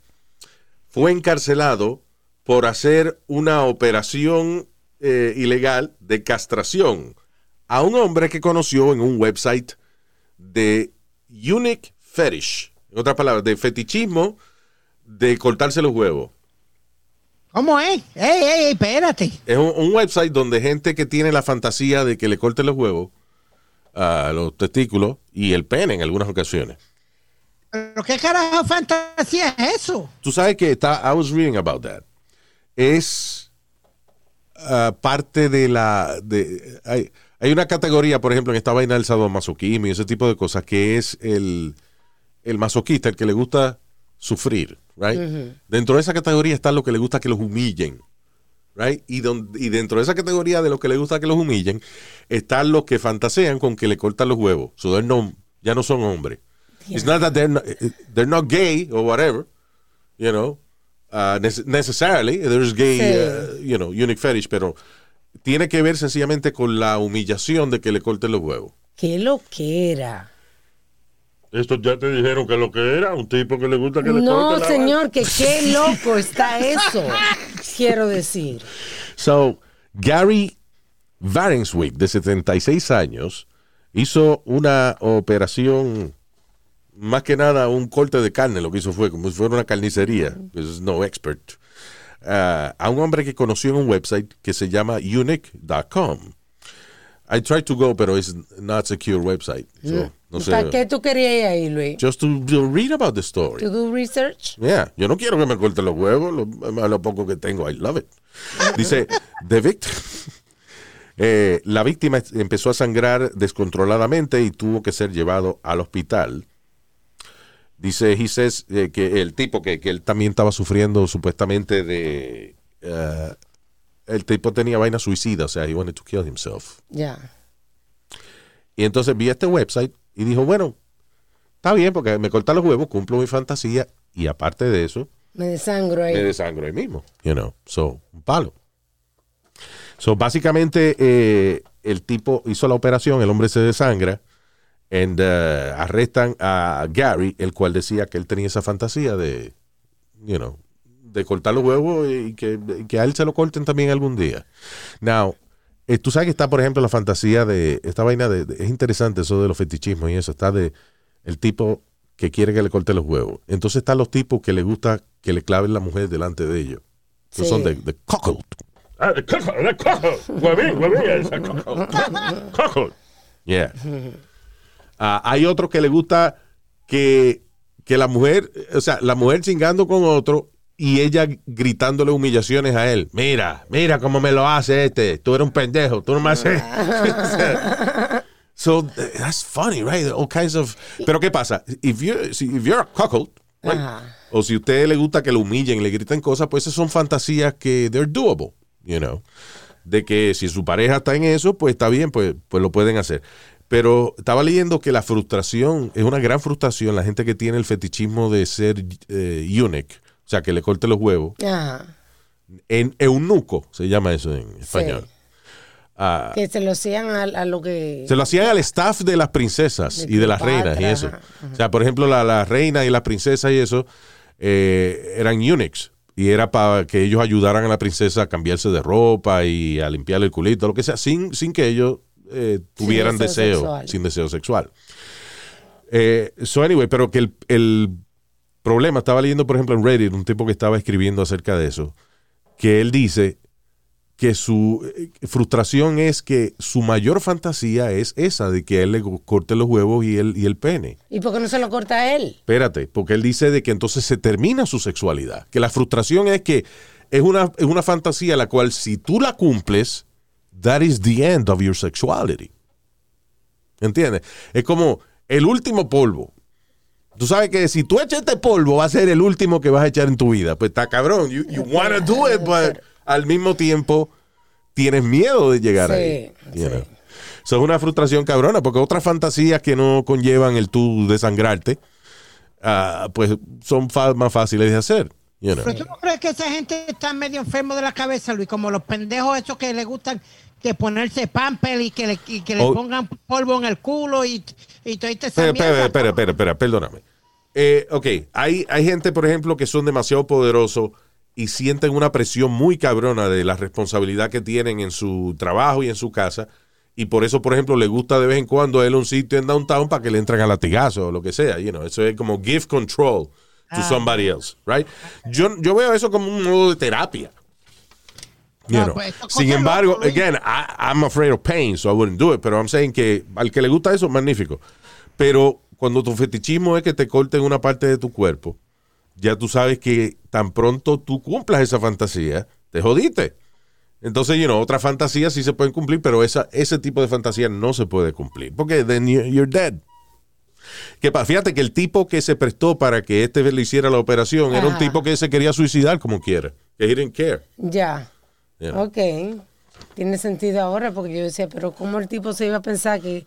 fue encarcelado por hacer una operación eh, ilegal de castración a un hombre que conoció en un website de Unique Fetish. En otras palabras, de fetichismo de cortarse los huevos. ¿Cómo es? Ey, ey, ey, espérate. Es un, un website donde gente que tiene la fantasía de que le corten los huevos, a los testículos y el pene en algunas ocasiones. ¿Pero qué carajo fantasía es eso? Tú sabes que está, I was reading about that. Es ah, parte de la, de, hay, hay una categoría, por ejemplo, en esta vaina del sadomasoquismo y ese tipo de cosas, que es el, el masoquista, el que le gusta sufrir, right? Dentro de esa categoría está lo que le gusta que los humillen, right? Y, don- y dentro de esa categoría de lo que le gusta que los humillen, están los que fantasean con que le cortan los huevos. So they're no, ya no son hombres. It's not that they're not, they're not gay or whatever, you know, uh, nece- necessarily. There's gay, Sí. uh, you know, unique fetish, pero tiene que ver sencillamente con la humillación de que le corten los huevos. Qué lo que era. Esto ya te dijeron que lo que era, un tipo que le gusta que le No, señor, que qué loco está eso. Quiero decir. So, Gary Varenswick, de 76 años, hizo una operación, más que nada un corte de carne, lo que hizo fue como si fuera una carnicería, es no expert, ah, a un hombre que conoció en un website que se llama unique.com. I tried to go, pero es not secure website. So, no sé. ¿Para qué tú querías ir ahí, Luis? Just to, to read about the story. ¿To do research? Yeah, yo no quiero que me corten los huevos, lo, lo poco que tengo, I love it. Dice, the victim, eh, la víctima empezó a sangrar descontroladamente y tuvo que ser llevado al hospital. Dice, he says, eh, que el tipo, que, que él también estaba sufriendo supuestamente de... eh, el tipo tenía vaina suicida, o sea, he wanted to kill himself. Ya. Y entonces vi este website y dijo, bueno, está bien porque me cortan los huevos, cumplo mi fantasía y aparte de eso, Me desangro ahí. me desangro ahí mismo, you know, so, un palo. So, básicamente, eh, el tipo hizo la operación, el hombre se desangra, and uh, arrestan a Gary, el cual decía que él tenía esa fantasía de, you know, de cortar los huevos y que, que a él se lo corten también algún día. Now, eh, tú sabes que está, por ejemplo, la fantasía de esta vaina de, de- es interesante eso de los fetichismos y eso, está de el tipo que quiere que le corte los huevos. Entonces están los tipos que le gusta que le claven la mujer delante de ellos. Sí. son de, de cuckold. Ah, de. Huevín, huevín. Yeah. Ah, hay otro que le gusta que, que la mujer, o sea, la mujer chingando con otro y ella gritándole humillaciones a él. Mira, mira cómo me lo hace este. Tú eres un pendejo, tú no me haces. so that's funny, right? All kinds of. Pero ¿qué pasa? If you if you're a cuckold, right? O si a usted le gusta que lo humillen, le griten cosas, pues esas son fantasías que they're doable, you know. De que si su pareja está en eso, pues está bien, pues, pues lo pueden hacer. Pero estaba leyendo que la frustración es una gran frustración, la gente que tiene el fetichismo de ser eh, eunuch, o sea, que le corte los huevos. Ajá. En eunuco se llama eso en español. Sí. Ah, Que se lo hacían a, a lo que. se lo hacían al staff de las princesas De y de las reinas y eso. ajá, O sea, por ejemplo, la, la reina y las princesas y eso eh, eran eunuchs. Y era para que ellos ayudaran a la princesa a cambiarse de ropa y a limpiarle el culito, lo que sea, sin, sin que ellos eh, tuvieran deseo deseo, sin deseo sexual. Eh, so, anyway, pero que el, el problema, estaba leyendo, por ejemplo, en Reddit, un tipo que estaba escribiendo acerca de eso, que él dice que su eh, frustración es que su mayor fantasía es esa, de que a él le corte los huevos y el, y el pene. ¿Y por qué no se lo corta a él? Espérate, porque él dice de que entonces se termina su sexualidad. Que la frustración es que es una, es una fantasía la cual si tú la cumples, that is the end of your sexuality. ¿Entiendes? Es como el último polvo. Tú sabes que si tú echas este polvo va a ser el último que vas a echar en tu vida. Pues está cabrón. You, you wanna do it, but al mismo tiempo tienes miedo de llegar Sí, ahí. you sí. know. Eso es una frustración cabrona, porque otras fantasías que no conllevan el tú desangrarte, ah, pues son más fáciles de hacer. you know. Pero tú no crees que esa gente está medio enfermo de la cabeza, Luis, como los pendejos esos que le gustan que ponerse pamper y que le, y que le Oh. pongan polvo en el culo y, y mierda. espera, espera, espera, espera, perdóname. Eh, ok, hay, hay gente, por ejemplo, que son demasiado poderosos y sienten una presión muy cabrona de la responsabilidad que tienen en su trabajo y en su casa. Y por eso, por ejemplo, le gusta de vez en cuando a él un sitio en downtown para que le entren a latigazo o lo que sea. You know, eso es como give control to somebody else, right? Yo, yo veo eso como un modo de terapia. You No, know. pues, Sin embargo, again, I, I'm afraid of pain, so I wouldn't do it. Pero I'm saying que al que le gusta eso, magnífico. Pero cuando tu fetichismo es que te corten una parte de tu cuerpo, ya tú sabes que tan pronto tú cumplas esa fantasía, te jodiste. Entonces, you know, otras fantasías sí se pueden cumplir, pero esa, ese tipo de fantasía no se puede cumplir. Porque then you- you're dead. Que fíjate que el tipo que se prestó para que este le hiciera la operación era un tipo que se quería suicidar como quiera. Que he didn't care. Ya. you know. Ok. Tiene sentido ahora porque yo decía, pero ¿cómo el tipo se iba a pensar que,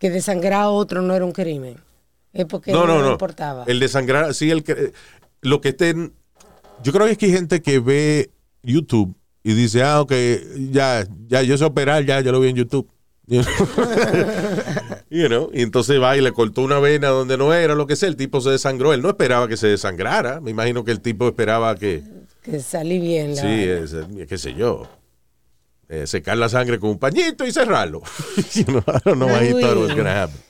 que desangrar a otro no era un crimen? Es porque No, no, no, no. importaba. El desangrar, sí, el que, lo que estén. Yo creo que es que hay gente que ve YouTube y dice, ah, ok, ya, ya, yo sé operar, ya, yo lo vi en YouTube. You know? You know, Y entonces va y le cortó una vena donde no era, lo que sea, el tipo se desangró. Él no esperaba que se desangrara. Me imagino que el tipo esperaba que. Que salí bien. La Sí, es, qué sé yo. Eh, secar la sangre con un pañito y cerrarlo. you know, I don't know why he thought it was gonna happen.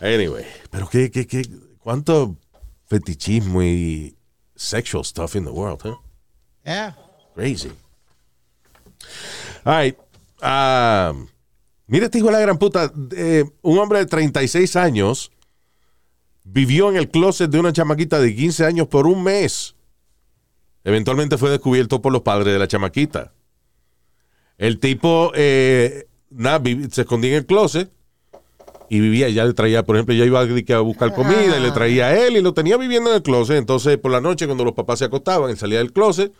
Anyway, pero qué, qué, qué, cuánto fetichismo y sexual stuff in the world, huh? Yeah. Crazy. All right. Um, mira este hijo de la gran puta. eh, un hombre de 36 años vivió en el closet de una chamaquita de 15 años por un mes. Eventualmente fue descubierto por los padres de la chamaquita. El tipo eh, nada, se escondía en el closet y vivía, ya le traía, por ejemplo, ya iba que a buscar comida y le traía a él y lo tenía viviendo en el closet. Entonces, por la noche, cuando los papás se acostaban, él salía del closet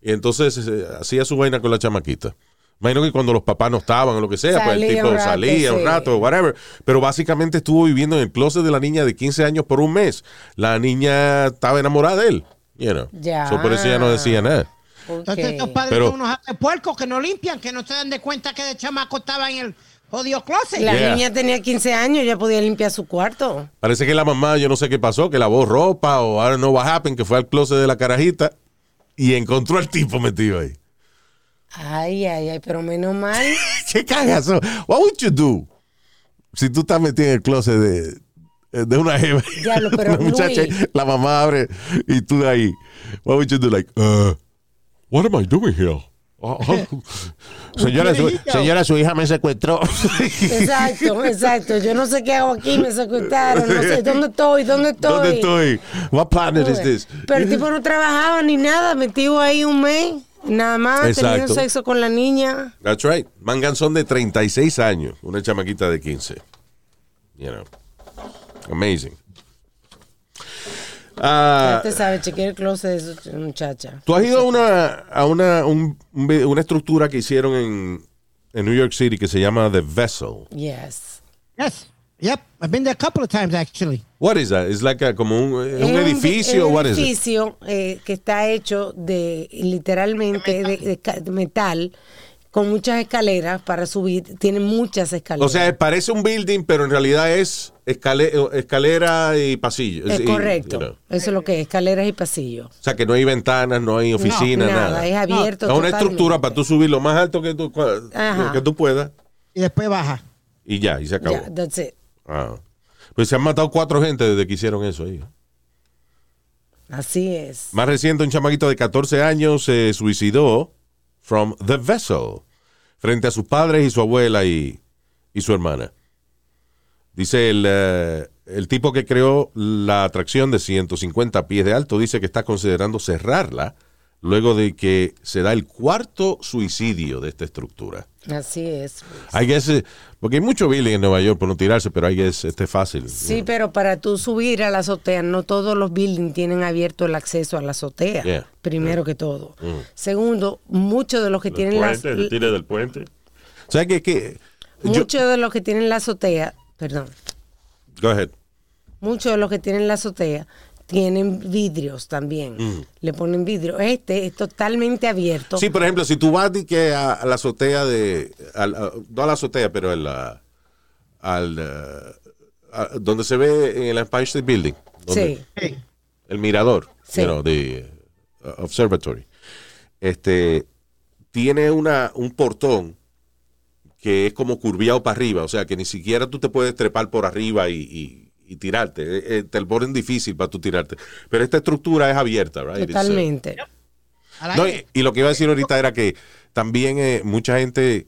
y entonces eh, hacía su vaina con la chamaquita. Imagino que cuando los papás no estaban o lo que sea, pues el tipo un rato, salía un rato, whatever. Pero básicamente estuvo viviendo en el closet de la niña de 15 años por un mes. La niña estaba enamorada de él. You know. Ya. So, por eso ya no decía nada. Entonces estos padres Pero- son unos puercos que no limpian, que no se dan de cuenta que el chamaco estaba en el jodido closet. La Yeah. niña tenía 15 años, ya podía limpiar su cuarto. Parece que la mamá, yo no sé qué pasó, que lavó ropa o I don't know what happened, que fue al closet de la carajita y encontró al tipo metido ahí. Ay, ay, ay, pero menos mal. ¿Qué cagazo? What would you do si tú estás metido en el closet de, de una jeva? Diablo, pero, una muchacha, Luis. la mamá abre y tú de ahí. What would you do? Like, uh, what am I doing here? Uh, uh, Señora, su, señora, su hija me secuestró. Exacto, exacto. Yo no sé qué hago aquí, me secuestraron, no sé dónde estoy, dónde estoy. ¿Dónde estoy? What planet is this? Pero el tipo no trabajaba ni nada, metido ahí un mes, nada más, Exacto. teniendo sexo con la niña. That's right. Manganzón de 36 años, una chamaquita de 15. You know. Amazing. Ah, Ya te sabes, chequear el closet de esa muchacha. Tú has ido a una, a una, un- una estructura que hicieron en, en New York City que se llama The Vessel. Yes. Yes. Yep. I've been there a couple of times actually. What is that? It's like a- como un, Es un edificio. un what is it? edificio eh, que está hecho de literalmente de, de de metal con muchas escaleras para subir. Tiene muchas escaleras. O sea, parece un building, pero en realidad es escale- escalera y pasillo. es Y, correcto. you know. Eso es lo que es, escaleras y pasillos. O sea, que no hay ventanas, no hay oficina, No, nada. nada, es abierto Es una estructura para tú subir lo más alto que tú, Ajá. que tú puedas Y después baja. y ya, y se acabó. Ya, that's it. Ah. Pues se han matado cuatro gente desde que hicieron eso ahí. Así es. Más reciente, un chamaquito de 14 años se suicidó from the vessel frente a sus padres y su abuela y, y su hermana. Dice el, eh, el tipo que creó la atracción de 150 pies de alto, dice que está considerando cerrarla luego de que se da el cuarto suicidio de esta estructura. Así es. Guess, eh, porque hay mucho building en Nueva York por no tirarse, pero I guess este es fácil. Sí, pero para tú subir a la azotea, no todos los buildings tienen abierto el acceso a la azotea. Yeah. Primero que todo. Segundo, muchos de los que El tienen la, puente, se tire del puente. O sea que, que muchos de los que tienen la azotea, perdón, go ahead. muchos de los que tienen la azotea tienen vidrios también. Le ponen vidrio. Este es totalmente abierto. Sí, por ejemplo, si tú vas que a, a la azotea de. a- no a la azotea, pero la- al. eh, donde se ve en el Empire State Building. donde- Sí. El mirador. Sí. you know, the uh, observatory. Este. Tiene una, un portón que es como curviado para arriba. O sea, que ni siquiera tú te puedes trepar por arriba y, y- y tirarte. Eh, eh, te lo ponen difícil para tú tirarte. Pero esta estructura es abierta, right? Uh, Totalmente. No, y, y lo que iba a decir ahorita era que también eh, mucha gente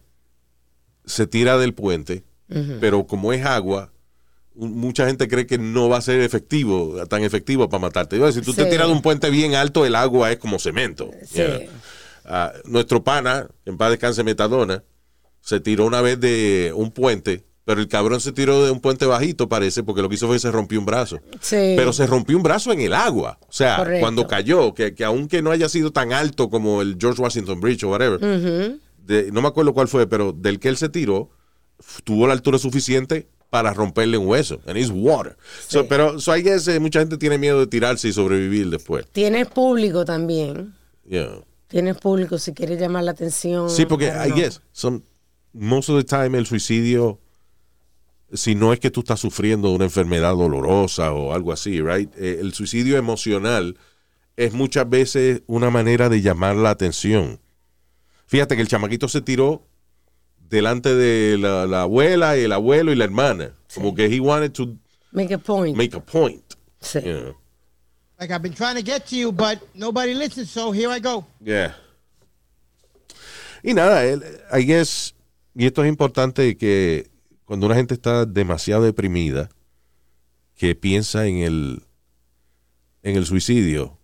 se tira del puente, pero como es agua, mucha gente cree que no va a ser efectivo, tan efectivo para matarte. Yo, si tú te tiras de un puente bien alto, el agua es como cemento. Sí. you know. Ah, nuestro pana, en paz descanse Metadona, se tiró una vez de un puente, pero el cabrón se tiró de un puente bajito, parece, porque lo que hizo fue que se rompió un brazo. Sí. Pero se rompió un brazo en el agua. O sea, Correcto. cuando cayó, que, que aunque no haya sido tan alto como el George Washington Bridge o whatever, de- no me acuerdo cuál fue, pero del que él se tiró, tuvo la altura suficiente para romperle un hueso. And it's water. So, pero so I guess, eh, mucha gente tiene miedo de tirarse y sobrevivir después. Tienes público también. Yeah. Tienes público si quieres llamar la atención. Sí, porque I no. guess, some, most of the time el suicidio, si no es que tú estás sufriendo una enfermedad dolorosa o algo así, right? Eh, el suicidio emocional es muchas veces una manera de llamar la atención Fíjate que el chamaquito se tiró delante de la, la abuela y el abuelo y la hermana. Como que he wanted to Make a point. make a point. Sí. you know. Like I've been trying to get to you, but nobody listens, so here I go. Yeah. Y nada, él- I guess, y esto es importante que cuando una gente está demasiado deprimida, que piensa en el, en el suicidio,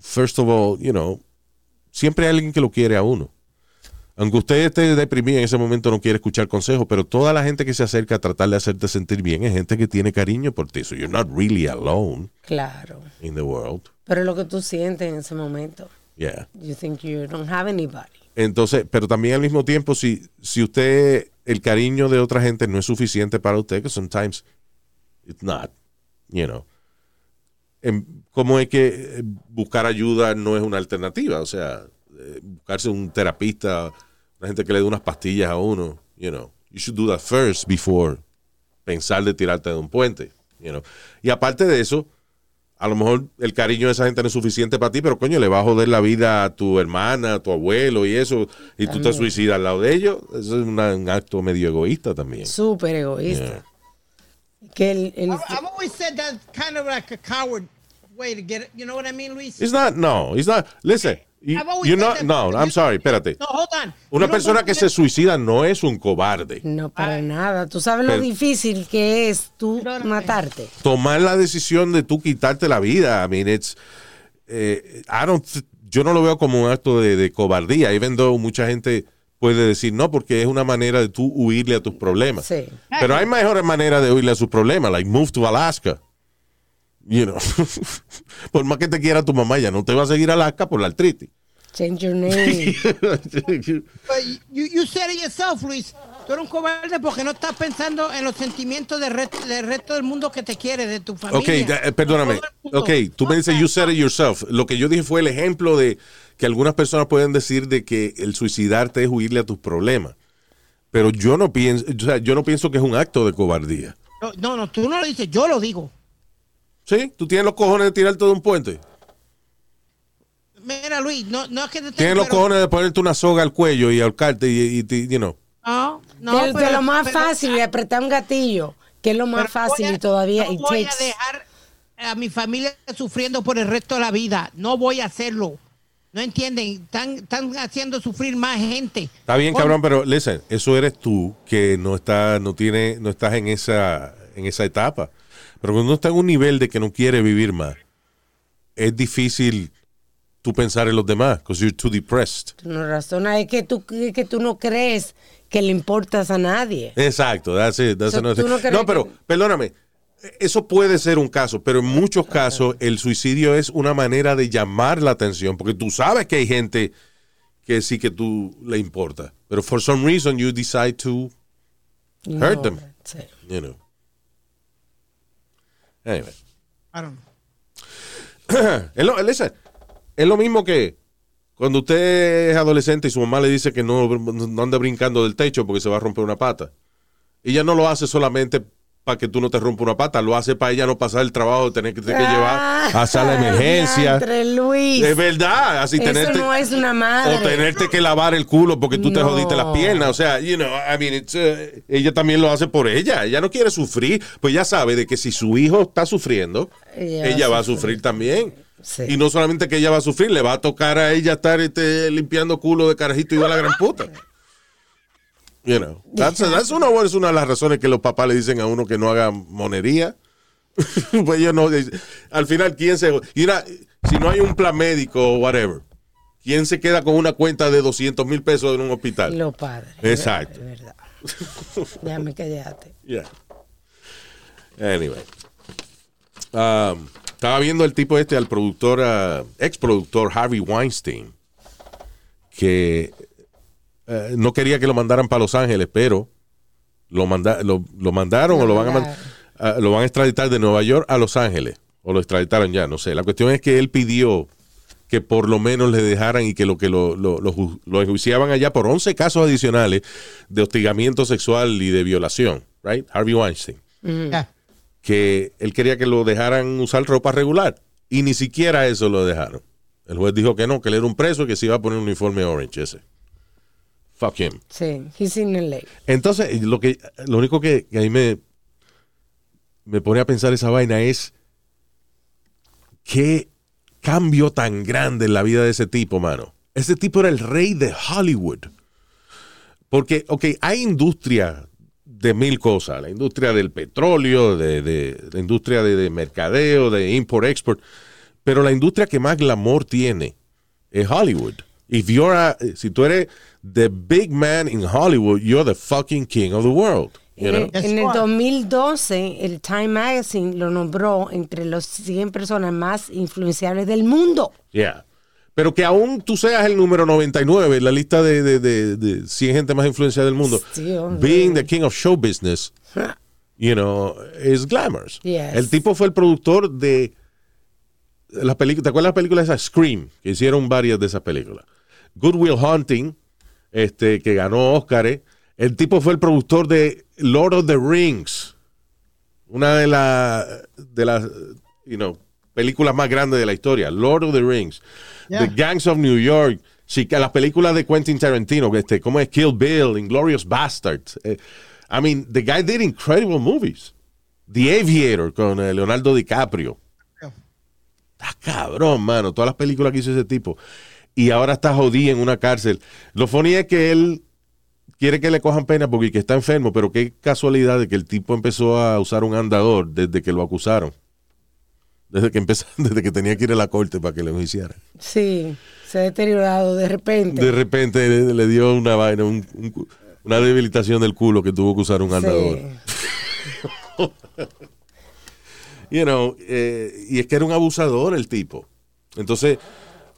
first of all, you know, siempre hay alguien que lo quiere a uno. Aunque usted esté deprimido en ese momento, no quiere escuchar consejos, pero toda la gente que se acerca a tratar de hacerte sentir bien es gente que tiene cariño por ti. So you're not really alone Claro. in the world. Pero es lo que tú sientes en ese momento. Yeah. You think you don't have anybody. Entonces, pero también al mismo tiempo, si, si usted, el cariño de otra gente no es suficiente para usted, que sometimes it's not, you know. Em, ¿Cómo es que eh, buscar ayuda no es una alternativa? O sea, eh, buscarse un terapista, una gente que le dé unas pastillas a uno, you know. You should do that first before pensar de tirarte de un puente, you know. Y aparte de eso, a lo mejor el cariño de esa gente no es suficiente para ti, pero coño, le va a joder la vida a tu hermana, a tu abuelo y eso, y tú te suicidas al lado de ellos. Eso es una- un acto medio egoísta también. Súper egoísta. Que el, el- I've always said that's kind of like a coward way to get it. You know what I mean, Luis? It's not, no, it's not. Listen, you, no, but I'm sorry, espérate. No, hold on. Una persona que se suicida no es un cobarde. no para nada. Tú sabes lo difícil que es tú matarte. Tomar la decisión de tú quitarte la vida, I mean, it's, eh, I don't, yo no lo veo como un acto de, de cobardía, even though mucha gente puede decir no, porque es una manera de tú huirle a tus problemas. Sí. Pero hay mejores maneras de huirle a sus problemas, like move to Alaska. You know. por más que te quiera tu mamá, ya no te va a seguir a Alaska por la artritis. Change your name. But you, you said it yourself, Luis. Tú eres un cobarde porque no estás pensando en los sentimientos del, re- del resto del mundo que te quiere, de tu familia. Ok, da- eh, perdóname. Ok, tú me dices, you said it yourself. Lo que yo dije fue el ejemplo de que algunas personas pueden decir de que el suicidarte es huirle a tus problemas. Pero yo no pienso, o sea, yo no pienso que es un acto de cobardía. No, no, tú no lo dices, yo lo digo. ¿Sí? ¿Tú tienes los cojones de tirarte de un puente? Mira, Luis, no, no es que te ¿Tienes los pero- cojones de ponerte una soga al cuello y ahorcarte y, y, y- you know? No, no. de, de pero- lo más pero- fácil, de apretar un gatillo, que es lo más pero fácil voy a- y todavía no it voy takes- a dejar a mi familia sufriendo por el resto de la vida. No voy a hacerlo. No entienden, están, están haciendo sufrir más gente. Está bien, cabrón, pero listen, eso eres tú que no está, no tiene, no estás en esa, en esa etapa. Pero cuando uno está en un nivel de que no quiere vivir más, es difícil tú pensar en los demás, because you're too depressed. No razona, es que tú, que que tú no crees que le importas a nadie. Exacto, that's it, that's So, another ¿tú no pero que- perdóname, eso puede ser un caso, pero en muchos casos el suicidio es una manera de llamar la atención, porque tú sabes que hay gente que sí que tú le importa, pero for some reason you decide to hurt No, them. sí. you know. Anyway. I don't know. Es lo, listen, es lo mismo que cuando usted es adolescente y su mamá le dice que no, no ande brincando del techo porque se va a romper una pata. Ella no lo hace solamente para que tú no te rompas una pata, lo hace para ella no pasar el trabajo de tener que, tener que llevar a sala de emergencia. Diantre, Luis. Es verdad, así Eso tenerte, no es una madre. o tenerte que lavar el culo porque tú te jodiste las piernas. O sea, you know, I mean, it's, uh, ella también lo hace por ella. Ella no quiere sufrir, pues ya sabe de que si su hijo está sufriendo, Ella ella, va a sufrir también. Sí. Y no solamente que ella va a sufrir, le va a tocar a ella estar este, limpiando culo de carajito y va a la gran puta. You know, that's, that's una, es una de las razones que los papás le dicen a uno que no haga monería. pues ellos no, al final, ¿quién se... mira, si no hay un plan médico o whatever, ¿quién se queda con una cuenta de 200 mil pesos en un hospital? Los padres. Exacto. Es verdad. ya me callaste. Yeah. Anyway. Um, estaba viendo el tipo este, al productor, uh, ex productor Harvey Weinstein, que eh, no quería que lo mandaran para Los Ángeles, pero lo, manda- lo, lo mandaron o lo van, a man- ah, lo van a extraditar de Nueva York a Los Ángeles, o lo extraditaron ya, no sé. La cuestión es que él pidió que por lo menos le dejaran y que lo que lo, lo, lo ju- lo enjuiciaban allá por 11 casos adicionales de hostigamiento sexual y de violación, right? Harvey Weinstein que él quería que lo dejaran usar ropa regular y ni siquiera eso lo dejaron. El juez dijo que no, que él era un preso y que se iba a poner un uniforme orange ese. Fuck him. Sí, he's in LA. Entonces, lo que lo único que, que a mí me, me pone a pensar esa vaina es qué cambio tan grande en la vida de ese tipo, mano. Ese tipo era el rey de Hollywood. Porque, ok, hay industria de mil cosas. La industria del petróleo, de, de- la industria de, de mercadeo, de import-export. Pero la industria que más glamour tiene es Hollywood. If you're a- si tú eres the big man in Hollywood, you're the fucking king of the world. You En, know? en el right. 2012, el Time Magazine lo nombró entre los 100 personas más influenciables del mundo. Yeah. Pero que aún tú seas el número 99 en la lista de, de, de, de 100 gente más influenciada del mundo, Sí, being the king of show business, you know, is glamorous. Yes. El tipo fue el productor de las películas, ¿te acuerdas de la película esa Scream? Que hicieron varias de esas películas. Good Will Hunting, este, que ganó Oscar. El tipo fue el productor de Lord of the Rings, una de, la- de las you know, películas más grandes de la historia, Lord of the Rings, Yeah. The Gangs of New York, las películas de Quentin Tarantino, este, como es Kill Bill, Inglorious Bastards. Eh, I mean, the guy did incredible movies. The Aviator con eh, Leonardo DiCaprio. Está cabrón, mano, todas las películas que hizo ese tipo. Y ahora está jodido en una cárcel. Lo funny es que él quiere que le cojan pena porque que está enfermo, pero qué casualidad de que el tipo empezó a usar un andador desde que lo acusaron. Desde que empezó, desde que tenía que ir a la corte para que le hicieran. Sí, se ha deteriorado de repente. De repente le, le dio una vaina, un- un una debilitación del culo que tuvo que usar un andador. Sí. You know, eh, y es que era un abusador el tipo. Entonces,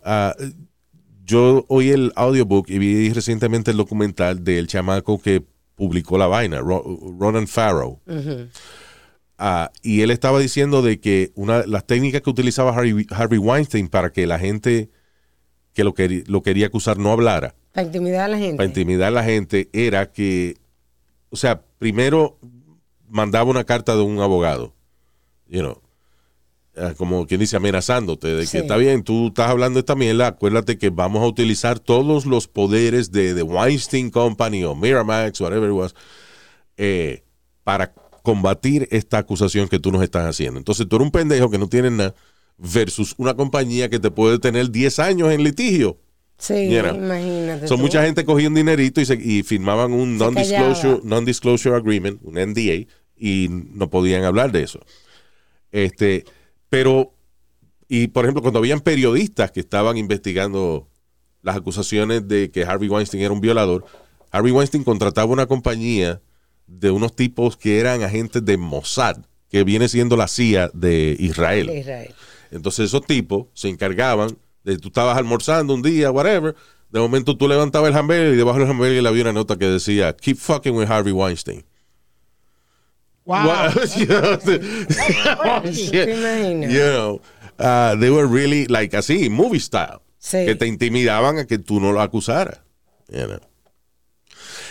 ah, yo oí el audiobook y vi recientemente el documental del chamaco que publicó la vaina, Ro- Ronan Farrow. Ah, y él estaba diciendo de que una las técnicas que utilizaba Harvey, Harvey Weinstein para que la gente que lo, quería, lo quería acusar no hablara, Para intimidar a la gente. para intimidar a la gente, era que, o sea, primero mandaba una carta de un abogado, you know, como quien dice, amenazándote de que Sí. está bien, tú estás hablando de esta mierda, acuérdate que vamos a utilizar todos los poderes de The Weinstein Company o Miramax, whatever it was, eh, para combatir esta acusación que tú nos estás haciendo. Entonces tú eres un pendejo que no tiene nada versus una compañía que te puede tener 10 años en litigio. Sí, You know. imagínate. Son mucha gente cogía un dinerito y, se- y firmaban un non-disclosure callaba. non-disclosure agreement, un NDA, y no podían hablar de eso. Este, pero, y por ejemplo, cuando habían periodistas que estaban investigando las acusaciones de que Harvey Weinstein era un violador, Harvey Weinstein contrataba una compañía de unos tipos que eran agentes de Mossad, que viene siendo la CIA de Israel. De Israel. Entonces esos tipos se encargaban de tú estabas almorzando un día, whatever. De momento tú levantabas el hamburger y debajo del hamburger había una nota que decía Keep fucking with Harvey Weinstein. Wow. What- you know, oh, shit. ¿Te imaginas? You know, uh, they were really like así, movie style. Sí. Que te intimidaban a que tú no lo acusaras. you know.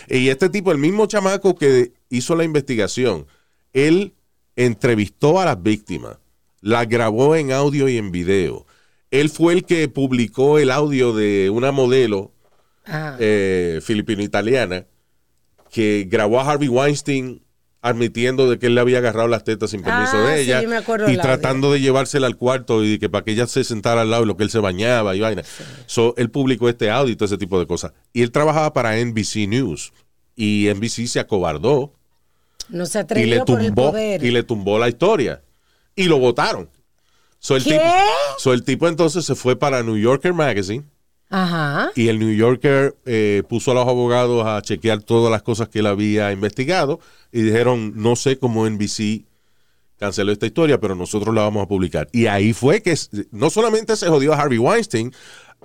Y este tipo, el mismo chamaco que hizo la investigación, él entrevistó a las víctimas, la grabó en audio y en video. Él fue el que publicó el audio de una modelo Ah, eh, filipino-italiana que grabó a Harvey Weinstein admitiendo de que él le había agarrado las tetas sin permiso Ah, de ella yo me acuerdo y tratando de llevársela al cuarto y que para que ella se sentara al lado y lo que él se bañaba y vaina. So, él publicó este audio y todo ese tipo de cosas. Y él trabajaba para NBC News y NBC se acobardó no se y atrevió le por el tumbó poder. y le tumbó la historia y lo votaron. So, el ¿Qué? tipo, so, el tipo entonces se fue para New Yorker Magazine Ajá. y el New Yorker eh, puso a los abogados a chequear todas las cosas que él había investigado y dijeron, no sé cómo NBC canceló esta historia, pero nosotros la vamos a publicar. Y ahí fue que no solamente se jodió a Harvey Weinstein,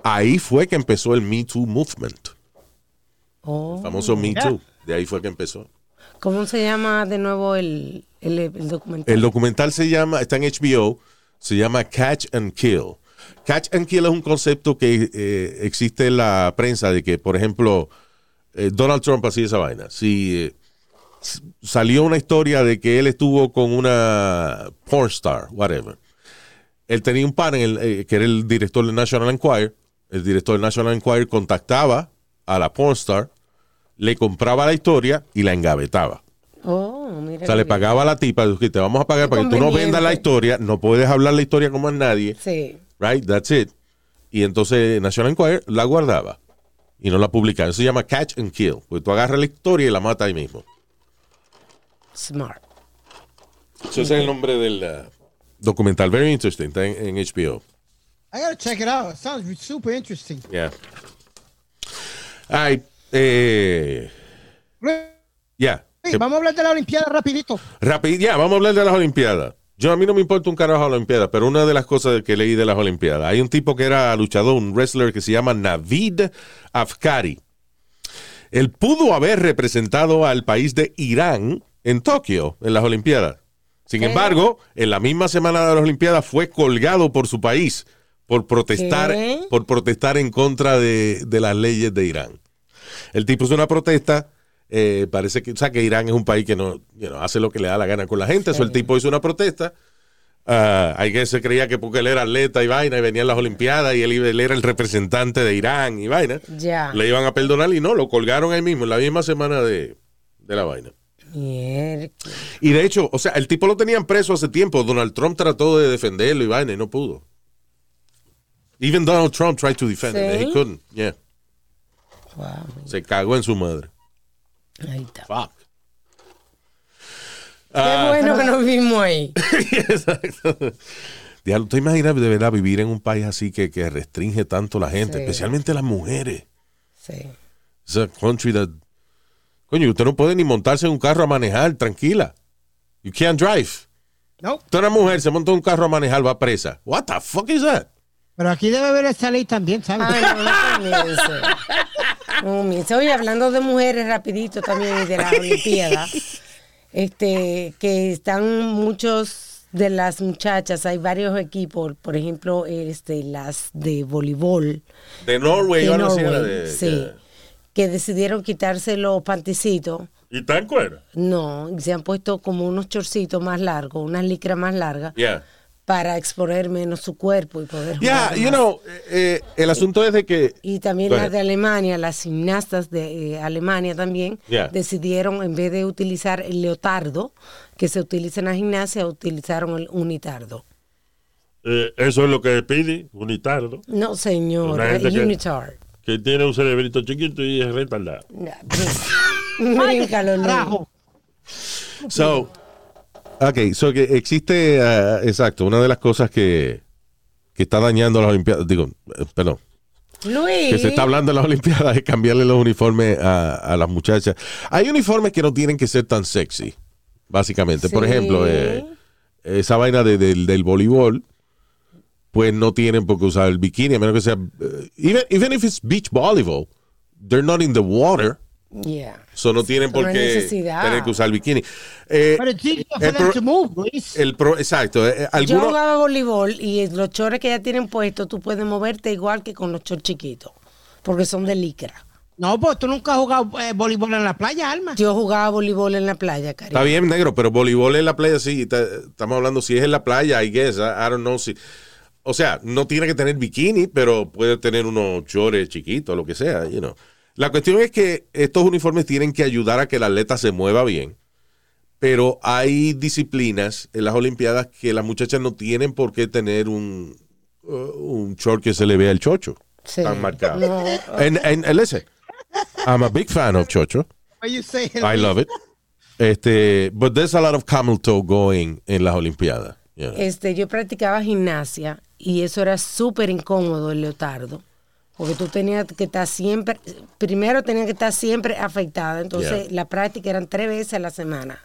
ahí fue que empezó el Me Too Movement, Oh. el famoso Me Too. De ahí fue que empezó. ¿Cómo se llama de nuevo el, el, el documental? El documental se llama, está en HBO, se llama Catch and Kill. Catch and Kill es un concepto que eh, existe en la prensa de que, por ejemplo, eh, Donald Trump hacía esa vaina. Si eh, salió una historia de que él estuvo con una porn star, whatever. él tenía un pan en el, que era el director del National Enquirer. El director del National Enquirer contactaba a la pornstar, le compraba la historia y la engavetaba. Oh, mira. O sea, le bien. pagaba a la tipa, "Ok, te vamos a pagar Qué para que tú no vendas la historia, no puedes hablar la historia como a nadie, Sí. Right? That's it. Y entonces National Enquirer la guardaba y no la publicaba. Eso se llama catch and kill. Pues tú agarras la historia y la matas ahí mismo. Smart. Ese es el nombre del uh, documental. Very interesting. Está en, en HBO. I gotta check it out. It sounds super interesting. Yeah. Ay, eh, ya. Que- vamos a hablar de la Olimpiada rapidito. Rapid, ya, vamos a hablar de las Olimpiadas. Yo a mí no me importa un carajo las Olimpiadas, pero una de las cosas que leí de las Olimpiadas, hay un tipo que era luchador, un wrestler que se llama Navid Afkari. Él pudo haber representado al país de Irán en Tokio en las Olimpiadas. Sin embargo, en la misma semana de las Olimpiadas fue colgado por su país por protestar, ¿Qué? por protestar en contra de, de las leyes de Irán. El tipo hizo una protesta. Eh, parece que, o sea, que Irán es un país que no you know, hace lo que le da la gana con la gente. Eso el tipo hizo una protesta. Ah, hay que se creía que porque él era atleta y vaina y venía a las Olimpiadas y él, era el representante de Irán y vaina. Ya. Le iban a perdonar y no, lo colgaron ahí mismo, en la misma semana de, de la vaina. Y de hecho, o sea, el tipo lo tenían preso hace tiempo. Donald Trump trató de defenderlo y vaina y no pudo. Even Donald Trump tried to defend him. and He ¿Sí? couldn't. Yeah. Wow. Se cagó en su madre. Ahí está. Fuck. Qué Ah. bueno que nos vimos ahí. Exacto. Diablo, ¿te imaginas de verdad vivir en un país así que, que restringe tanto la gente, Sí. especialmente las mujeres? Sí. It's a country that... Coño, usted no puede ni montarse en un carro a manejar, tranquila. You can't drive. No, Usted una mujer se monta en un carro a manejar, va presa. What the fuck is that? pero aquí debe haber esa ley también, ¿sabes? Ay, no, no. No. Oye, hablando de mujeres rapidito también y de la Olimpiada, este, que están muchos de las muchachas, hay varios equipos, por ejemplo, este, las de voleibol, De Norway, de Norway, de- sí, yeah. que decidieron quitarse los panticitos. ¿Y tan cuera? No, se han puesto como unos chorcitos más largos, unas licras más largas, Yeah. Para exponer menos su cuerpo y poder Yeah, jugar you más. know, eh, eh, el asunto es de que... Y también las de Alemania, las gimnastas de eh, Alemania también, Yeah. decidieron, en vez de utilizar el leotardo que se utiliza en la gimnasia, utilizaron el unitardo. Eh, eso es lo que pide, unitardo, No, señor, que- unitard. que tiene un cerebrito chiquito y es retardado. Ya, pues. Carajo. So, ok, so que existe, ah, exacto, una de las cosas que, que está dañando las Olimpiadas, digo, eh, perdón, Luis. que se está hablando en las Olimpiadas es cambiarle los uniformes a, a las muchachas. Hay uniformes que no tienen que ser tan sexy, básicamente. Por ejemplo, eh, esa vaina de- del, del voleibol, pues no tienen por qué usar el bikini, a menos que sea, eh, even, even if it's beach volleyball, they're not in the water. Yeah. So no tienen por qué necesidad. tener que usar el bikini. Eh, for el pro- to move, Luis. el pro- exacto. eh, Yo algunos- jugaba voleibol y los chores que ya tienen puestos, tú puedes moverte igual que con los chores chiquitos, porque son de licra. No, pues tú nunca has jugado eh, voleibol en la playa, Alma. Yo jugaba voleibol en la playa, cariño. Está bien, negro, pero voleibol en la playa sí. ta- Estamos hablando si es en la playa, I guess. I, I don't know si. O sea, no tiene que tener bikini, pero puede tener unos chores chiquitos, lo que sea, you know. La cuestión es que estos uniformes tienen que ayudar a que el atleta se mueva bien. Pero hay disciplinas en las Olimpiadas que las muchachas no tienen por qué tener un, uh, un short que se le vea el chocho. Sí. Tan marcado. No. And, and, and listen, I'm a big fan of chocho. What you saying, I love it. Este, but there's a lot of camel toe going en las Olimpiadas. Este, yo practicaba gimnasia y eso era súper incómodo el leotardo. Porque tú tenías que estar siempre, primero tenías que estar siempre afeitada, entonces Yeah. la práctica eran tres veces a la semana.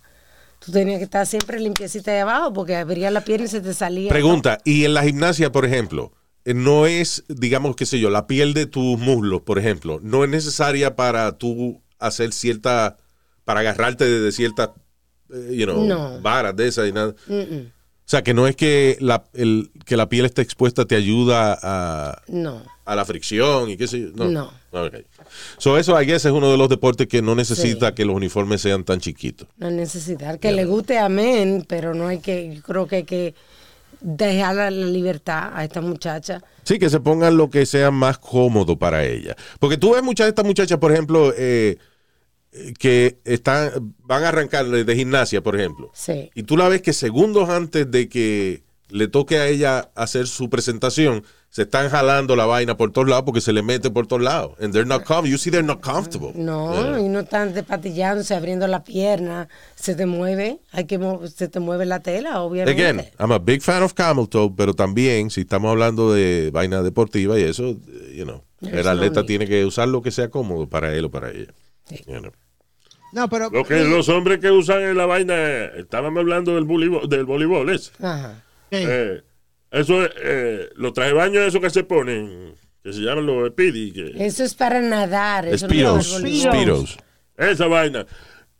Tú tenías que estar siempre limpiecita de abajo porque abría la pierna y se te salía. Pregunta, y en la gimnasia, por ejemplo, eh, no es, digamos, qué sé yo, la piel de tus muslos, por ejemplo, no es necesaria para tú hacer cierta, para agarrarte de, ciertas, eh, you know, No. varas de esas y nada. O sea, que no es que la, el, que la piel esté expuesta te ayuda a, No. A la fricción y qué sé yo. No. No. Ok. So, eso, I guess, es uno de los deportes que no necesita Sí. que los uniformes sean tan chiquitos. No hay necesidad. Que le guste amén, pero no hay que, yo creo que hay que dejarle la libertad a esta muchacha. Sí, que se pongan lo que sea más cómodo para ella. Porque tú ves muchas de estas muchachas, por ejemplo, eh, que están, van a arrancar de gimnasia, por ejemplo. Sí. Y tú la ves que segundos antes de que le toque a ella hacer su presentación, se están jalando la vaina por todos lados porque se le mete por todos lados. And they're not comfortable. You see, they're not comfortable. No, Yeah. y no están despatillándose, abriendo la pierna, se te mueve, hay que mo- se te mueve la tela, obviamente. Again, I'm a big fan of camel toe, pero también si estamos hablando de vaina deportiva y eso, you know, el atleta no tiene que usar lo que sea cómodo para él o para ella. Sí. You know. No, pero. Lo que los hombres que usan en la vaina, estábamos hablando del voleibol, del voleibol ese. Ajá. Eh, eso es, eh, los traje baños esos que se ponen, que se llaman los speedy, que, Eso es para nadar. Eso no es esa vaina.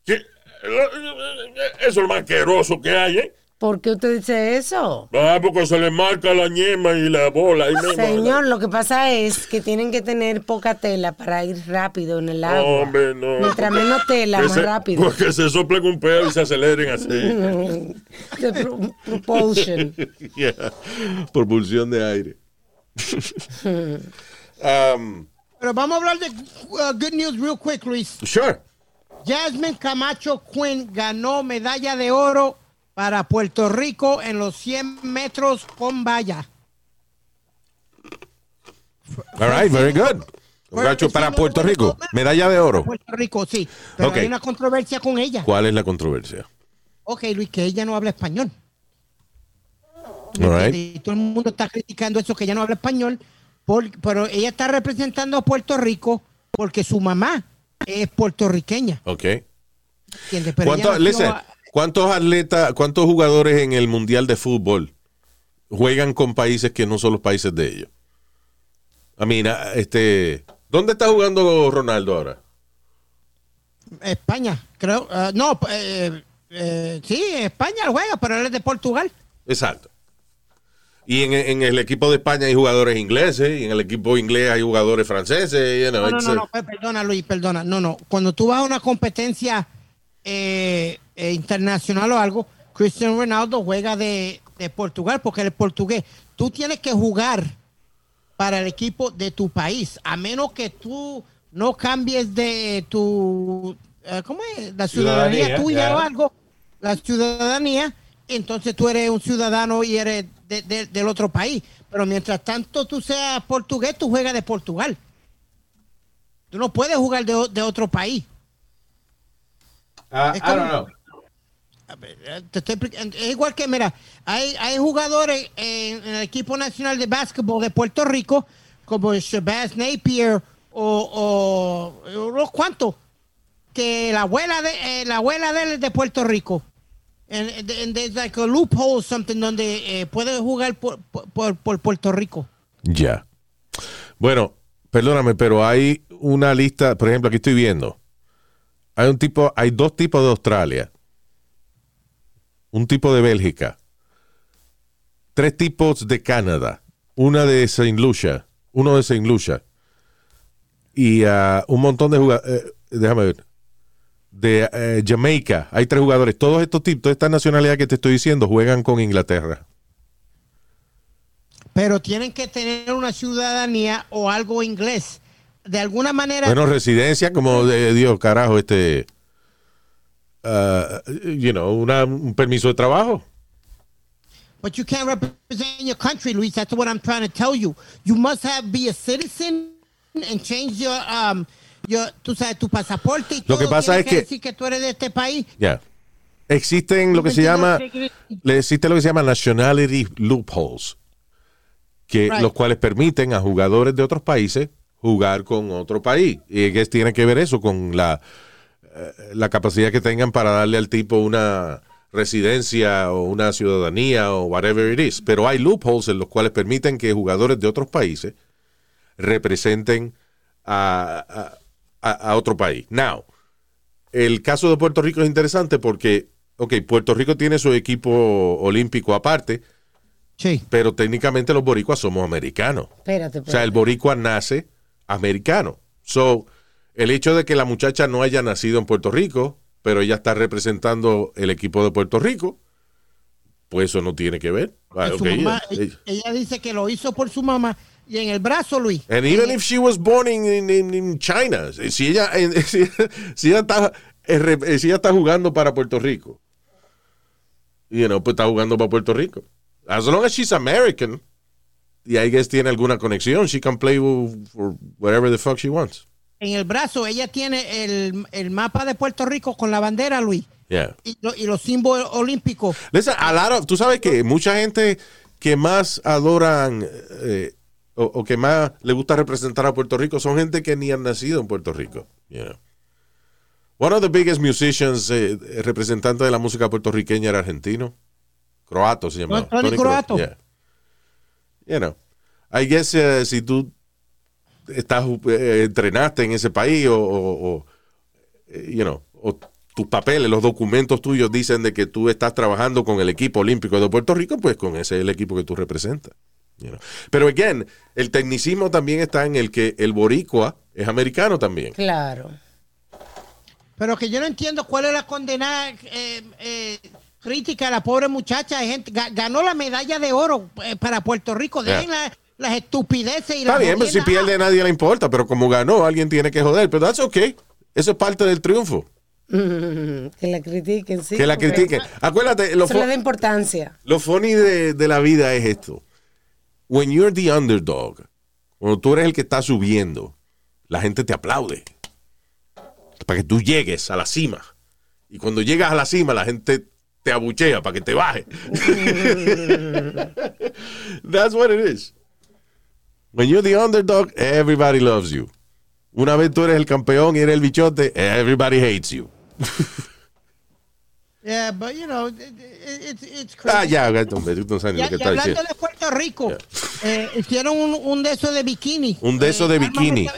Que, eso es lo más asqueroso que hay, ¿eh? ¿Por qué usted dice eso? Ah, porque se le marca la ñema y la bola. Señor, lo que pasa es que tienen que tener poca tela para ir rápido en el agua. Hombre, no. Mientras menos tela, Que más se- rápido. Porque se soplen un pedo y se aceleren así. The pro- propulsion. Yeah. Propulsión de aire. um, Pero vamos a hablar de uh, good news real quick, Luis. sure. Jasmine Camacho Quinn ganó medalla de oro para Puerto Rico en los 100 metros con valla. All right, very good. Congratu- para Puerto Rico, medalla de oro. Puerto Rico, sí. Pero Ok. hay una controversia con ella. ¿Cuál es la controversia? Ok, Luis, que ella no habla español. All right. Y todo el mundo está criticando eso, que ella no habla español. por- pero ella está representando a Puerto Rico porque su mamá es puertorriqueña. Ok. ¿entiendes? Pero ¿Cuántos, nació listen, a- ¿Cuántos atletas, cuántos jugadores en el Mundial de Fútbol juegan con países que no son los países de ellos? I mean, ah, este, ¿dónde está jugando Ronaldo ahora? España, creo. ah, no, eh, eh, sí, España juega, pero él es de Portugal. Exacto. Y en, en el equipo de España hay jugadores ingleses, y en el equipo inglés hay jugadores franceses. you know, No, no, no, perdona, Luis, perdona. No, no. Cuando tú vas a una competencia eh, eh, internacional o algo, Cristiano Ronaldo juega de, de Portugal porque él es portugués. Tú tienes que jugar para el equipo de tu país, a menos que tú no cambies de tu, eh, ¿cómo es? La ciudadanía, Ciudadanía, tuya claro. o algo, la ciudadanía, entonces tú eres un ciudadano y eres de- de- del otro país. Pero mientras tanto tú seas portugués, tú juegas de Portugal. Tú no puedes jugar de, de otro país. Es I don't know. Eh, es igual que, mira, hay, hay jugadores en, el equipo nacional de básquetbol de Puerto Rico, como Shabazz Napier o, o unos cuantos, que la abuela de eh, la abuela de él es de Puerto Rico. And- and there's like a loophole something donde eh, puede jugar por, por, por Puerto Rico. Ya. Bueno, perdóname, pero hay una lista, por ejemplo, aquí estoy viendo. Hay un tipo, hay dos tipos de Australia. Un tipo de Bélgica. Tres tipos de Canadá. Una de Saint Lucia. Uno de Saint Lucia. Y ah, un montón de jugadores. déjame ver. De eh, Jamaica. Hay tres jugadores. Todos estos tipos, toda esta nacionalidad que te estoy diciendo, juegan con Inglaterra. Pero tienen que tener una ciudadanía o algo inglés. De alguna manera. Bueno, residencia como de Dios, carajo, este, ah, you know, una- un permiso de trabajo. But you can't represent your country, Luis. That's what I'm trying to tell you. You must have be a citizen and change your um your tú sabes tu pasaporte y Lo que todo pasa tiene es que- decir que tú eres de este país. Ya. Existen lo que se llama, le existe lo que se llama nationality loopholes, que Right. los cuales permiten a jugadores de otros países jugar con otro país. ¿Y qué tiene que ver eso con la, la capacidad que tengan para darle al tipo una residencia o una ciudadanía o whatever it is? Pero hay loopholes en los cuales permiten que jugadores de otros países representen a, a- otro país. Now, el caso de Puerto Rico es interesante porque, ok, Puerto Rico tiene su equipo olímpico aparte, Sí. pero técnicamente los boricuas somos americanos. Espérate, O sea, el espérate. boricua nace americano. So, el hecho de que la muchacha no haya nacido en Puerto Rico, pero ella está representando el equipo de Puerto Rico, pues eso no tiene que ver. Ah, mamá, ella- ella, ella dice que lo hizo por su mamá y en el brazo, Luis. And even if she was born in, in- in- in China, si ella, si, si ella está, eh, eh, si ella está jugando para Puerto Rico, you know, pues está jugando para Puerto Rico. As long as she's American, y I guess tiene alguna conexión, she can play for whatever the fuck she wants. En el brazo ella tiene el, el mapa de Puerto Rico con la bandera, Luis. Yeah. Y, lo- y los símbolos olímpicos. Listen, a lot of- tú sabes que mucha gente que más adoran eh, o, o que más le gusta representar a Puerto Rico son gente que ni han nacido en Puerto Rico. One of the biggest musicians, eh, representante de la música puertorriqueña era argentino. Croato se llamaba. Tony Croato. Yeah. You know, I guess eh, si tú estás, eh, entrenaste en ese país o, o- o, eh, you know, o tus papeles, los documentos tuyos dicen de que tú estás trabajando con el equipo olímpico de Puerto Rico, pues con ese es el equipo que tú representas. you know. Pero again, el tecnicismo también está en el que el boricua es americano también. Claro. Pero que yo no entiendo cuál es la condenada eh, eh, crítica a la pobre muchacha. Gente, ga- ganó la medalla de oro eh, para Puerto Rico. Yeah. Dejen la- las estupideces y Está las bien, pero si pierde a nadie le importa, pero como ganó, alguien tiene que joder. Pero that's okay. Eso es parte del triunfo. Mm, que la critiquen, sí. que la critiquen. Acuérdate, lo, Eso le da importancia. lo funny de, de la vida es esto. When you're the underdog, cuando tú eres el que está subiendo, la gente te aplaude. Para que tú llegues a la cima. Y cuando llegas a la cima, la gente te abuchea para que te baje. That's what it is. When you're the underdog, everybody loves you. Una vez tú eres el campeón y eres el bichote, everybody hates you. Yeah, but you know, it- it- it's, it's crazy. Ah, ya, hombre, tú no sabes lo que está hablando diciendo. de Puerto Rico, eh, hicieron un, un de esos de bikini. Un de esos de bikini.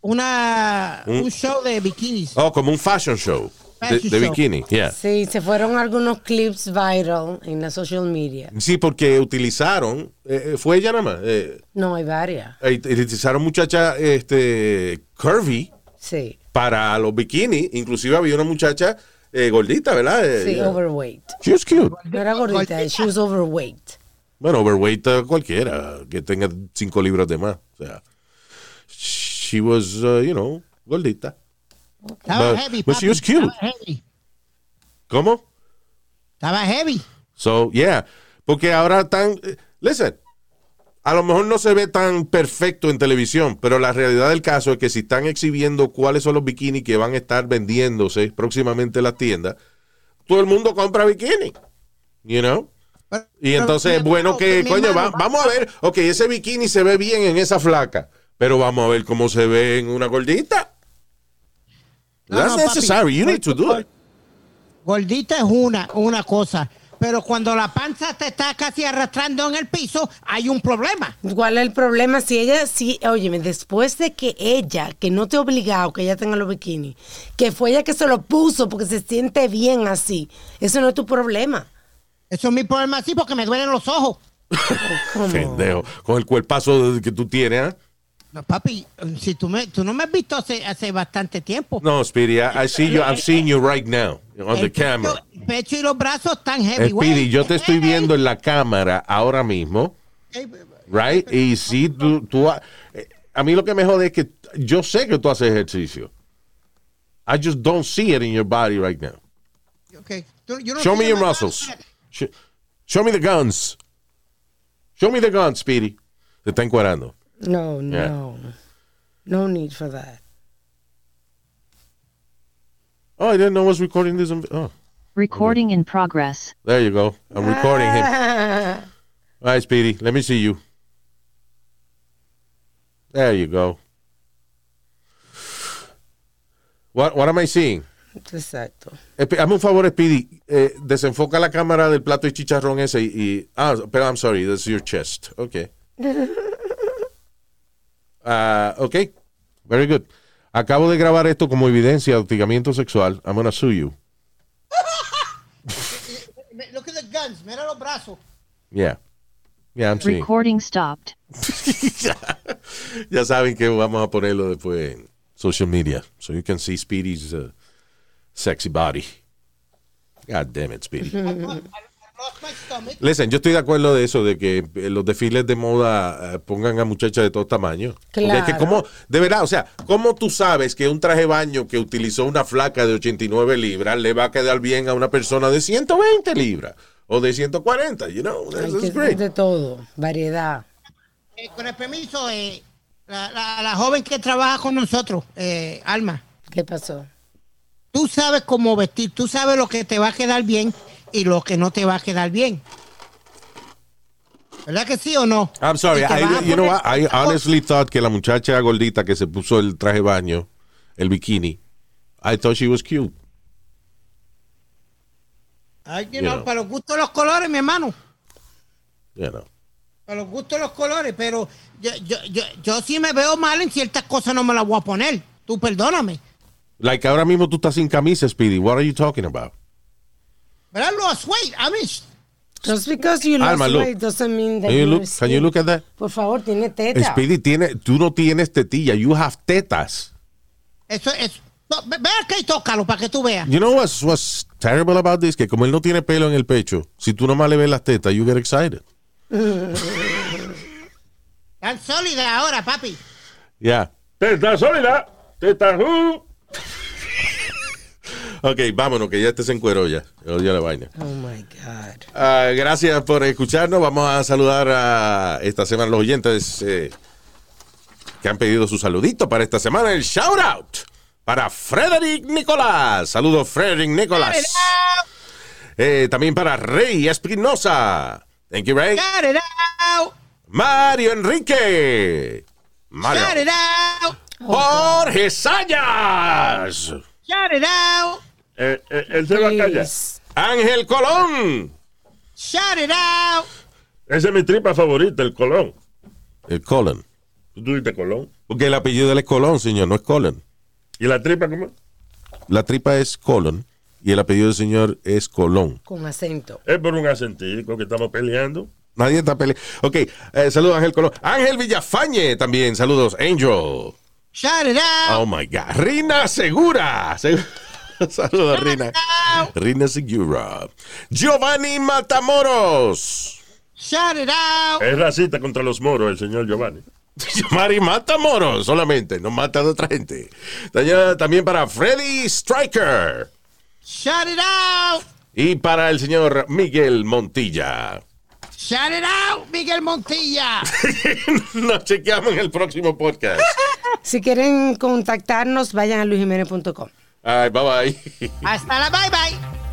Una, Un- un show de bikinis. Oh, como un fashion show. De, bikini, yeah. Sí, se fueron algunos clips viral en la social media. Sí, porque utilizaron, eh, eh, fue ella nada más, eh, No, hay varias. eh, utilizaron muchacha este, curvy Sí, para los bikinis. Inclusive había una muchacha eh, gordita, ¿verdad? Eh, sí, yeah. overweight. She was cute. No era gordita, she was overweight. Bueno, overweight cualquiera que tenga cinco libras de más. O sea, she was, uh, you know, gordita. Estaba but- heavy. but she papi, was cute. Estaba heavy. ¿Cómo? Estaba heavy. So, yeah. Porque ahora están. eh, Listen. A lo mejor no se ve tan perfecto en televisión, pero la realidad del caso es que si están exhibiendo cuáles son los bikinis que van a estar vendiéndose próximamente en las tiendas, todo el mundo compra bikini. You know? Pero- Y entonces es bueno que, coño, va- vamos a ver, ok, ese bikini se ve bien en esa flaca, pero vamos a ver cómo se ve en una gordita. No, That's no, papi. necessary. You need to do it. Gordita es una, una cosa. Pero cuando la panza te está casi arrastrando en el piso, hay un problema. ¿Cuál es el problema? Si ella, si, óyeme, después de que ella, que no te ha obligado que ella tenga los bikinis, que fue ella que se lo puso porque se siente bien así, eso no es tu problema. Eso es mi problema así porque me duelen los ojos. ¿Cómo? Pendejo. Con el cuerpazo que tú tienes, ¿ah? No, papi, si tú, me, tú no me has visto hace, hace bastante tiempo. No, Speedy, I, I see you. I'm seeing you right now on the pecho, camera. el pecho y los brazos están heavy. Speedy, yo te estoy viendo en la cámara ahora mismo, right? Y si tú, tú ha- eh, a mí lo que me jode es que yo sé que tú haces ejercicio. I just don't see it in your body right now. Okay. Tú- yo no Show me your muscles. Sh- Show me the guns. Show me the guns, Speedy. Te está encuadrando. No, Yeah. no. No need for that. Oh, I didn't know I was recording this. Oh, Recording in progress. there you go. I'm recording him. All right, Speedy, let me see you. There you go. What, what am I seeing? Exacto. Espe- Hazme un favor, Speedy. Eh, desenfoca la cámara del plato de chicharrón ese y, y- Ah, pero I'm sorry, that's your chest. Okay. Ah, ok. Very good. Acabo de grabar esto como evidencia de hostigamiento sexual. I'm gonna sue you. Look at the guns, mira los brazos. Yeah. Yeah, I'm seeing. Recording stopped. ya saben que vamos a ponerlo después en social media. So you can see Speedy's uh, sexy body. God damn it, Speedy. Listen, yo estoy de acuerdo de eso, de que eh, los desfiles de moda eh, pongan a muchachas de todo tamaño. Porque es que Claro. como, de verdad, o sea, ¿cómo tú sabes que un traje baño que utilizó una flaca de 89 libras le va a quedar bien a una persona de 120 libras? O de 140, you know, Hay that's que- great. de todo, variedad. Eh, con el permiso, eh, la, la- la joven que trabaja con nosotros, eh, Alma, ¿Qué pasó? tú sabes cómo vestir, tú sabes lo que te va a quedar bien y lo que no te va a quedar bien. ¿Verdad que sí o no? I'm sorry, I, you know poner- what? I honestly thought que la muchacha gordita que se puso el traje baño, el bikini, I thought she was cute. Ay, you You know, know. Para los gustos de los colores, mi hermano. You know. Para los gustos de los colores, pero yo, yo, yo, yo sí me veo mal en ciertas cosas, no me las voy a poner. Tú perdóname. Like ahora mismo tú estás sin camisa, Speedy. What are you talking about? But I lost weight. I mean, Just because you lost Alma, look. weight doesn't mean that Can you you're look, can you look at that? Por favor, tiene teta. Speedy tiene, tú no tienes tetilla, you have tetas. eso es. No, ve acá y tócalo para que tú veas. You know what's, what's terrible about this? Que como él no tiene pelo en el pecho, si tú nomás le ves las tetas, you get excited. Tan sólida ahora, papi. Yeah. Teta sólida. Teta uh. Ok, vámonos, que ya este se encueró ya. Oye la vaina. Oh my God. Ah, gracias por escucharnos. Vamos a saludar a esta semana los oyentes eh, que han pedido su saludito para esta semana. El shout out para Frederick Nicolás. Saludos, Frederick Nicolás. Eh, también para Rey Espinosa. Thank you, Ray. Shout it out. Mario Enrique. Mario. Shout it out. Jorge Sayas. Shout it out. Eh, eh, él se va a callar. Ángel Colón. Shout it out. Esa es mi tripa favorita, el Colón. El Colón. ¿Tú dices Colón? Porque el apellido de él es Colón, señor, no es Colón. ¿Y la tripa cómo? La tripa es Colón y el apellido del señor es Colón. Con acento. Es por un acentico que estamos peleando. Nadie está peleando. Ok, eh, saludos Ángel Colón. Ángel Villafañe también, saludos. Angel. Shout it out. Oh my God. Rina Segura. Se- saludos, Rina. Rina Segura. Giovanni Matamoros. Shout it out. Es racista contra los moros, el señor Giovanni. Mari Matamoros solamente, no mata de otra gente. También- para Freddy Striker. Shout it out. Y para el señor Miguel Montilla. Shout it out, Miguel Montilla. Nos chequeamos en el próximo podcast. Si quieren contactarnos, vayan a luisjimenez.com. All right, bye bye. Hasta la bye bye.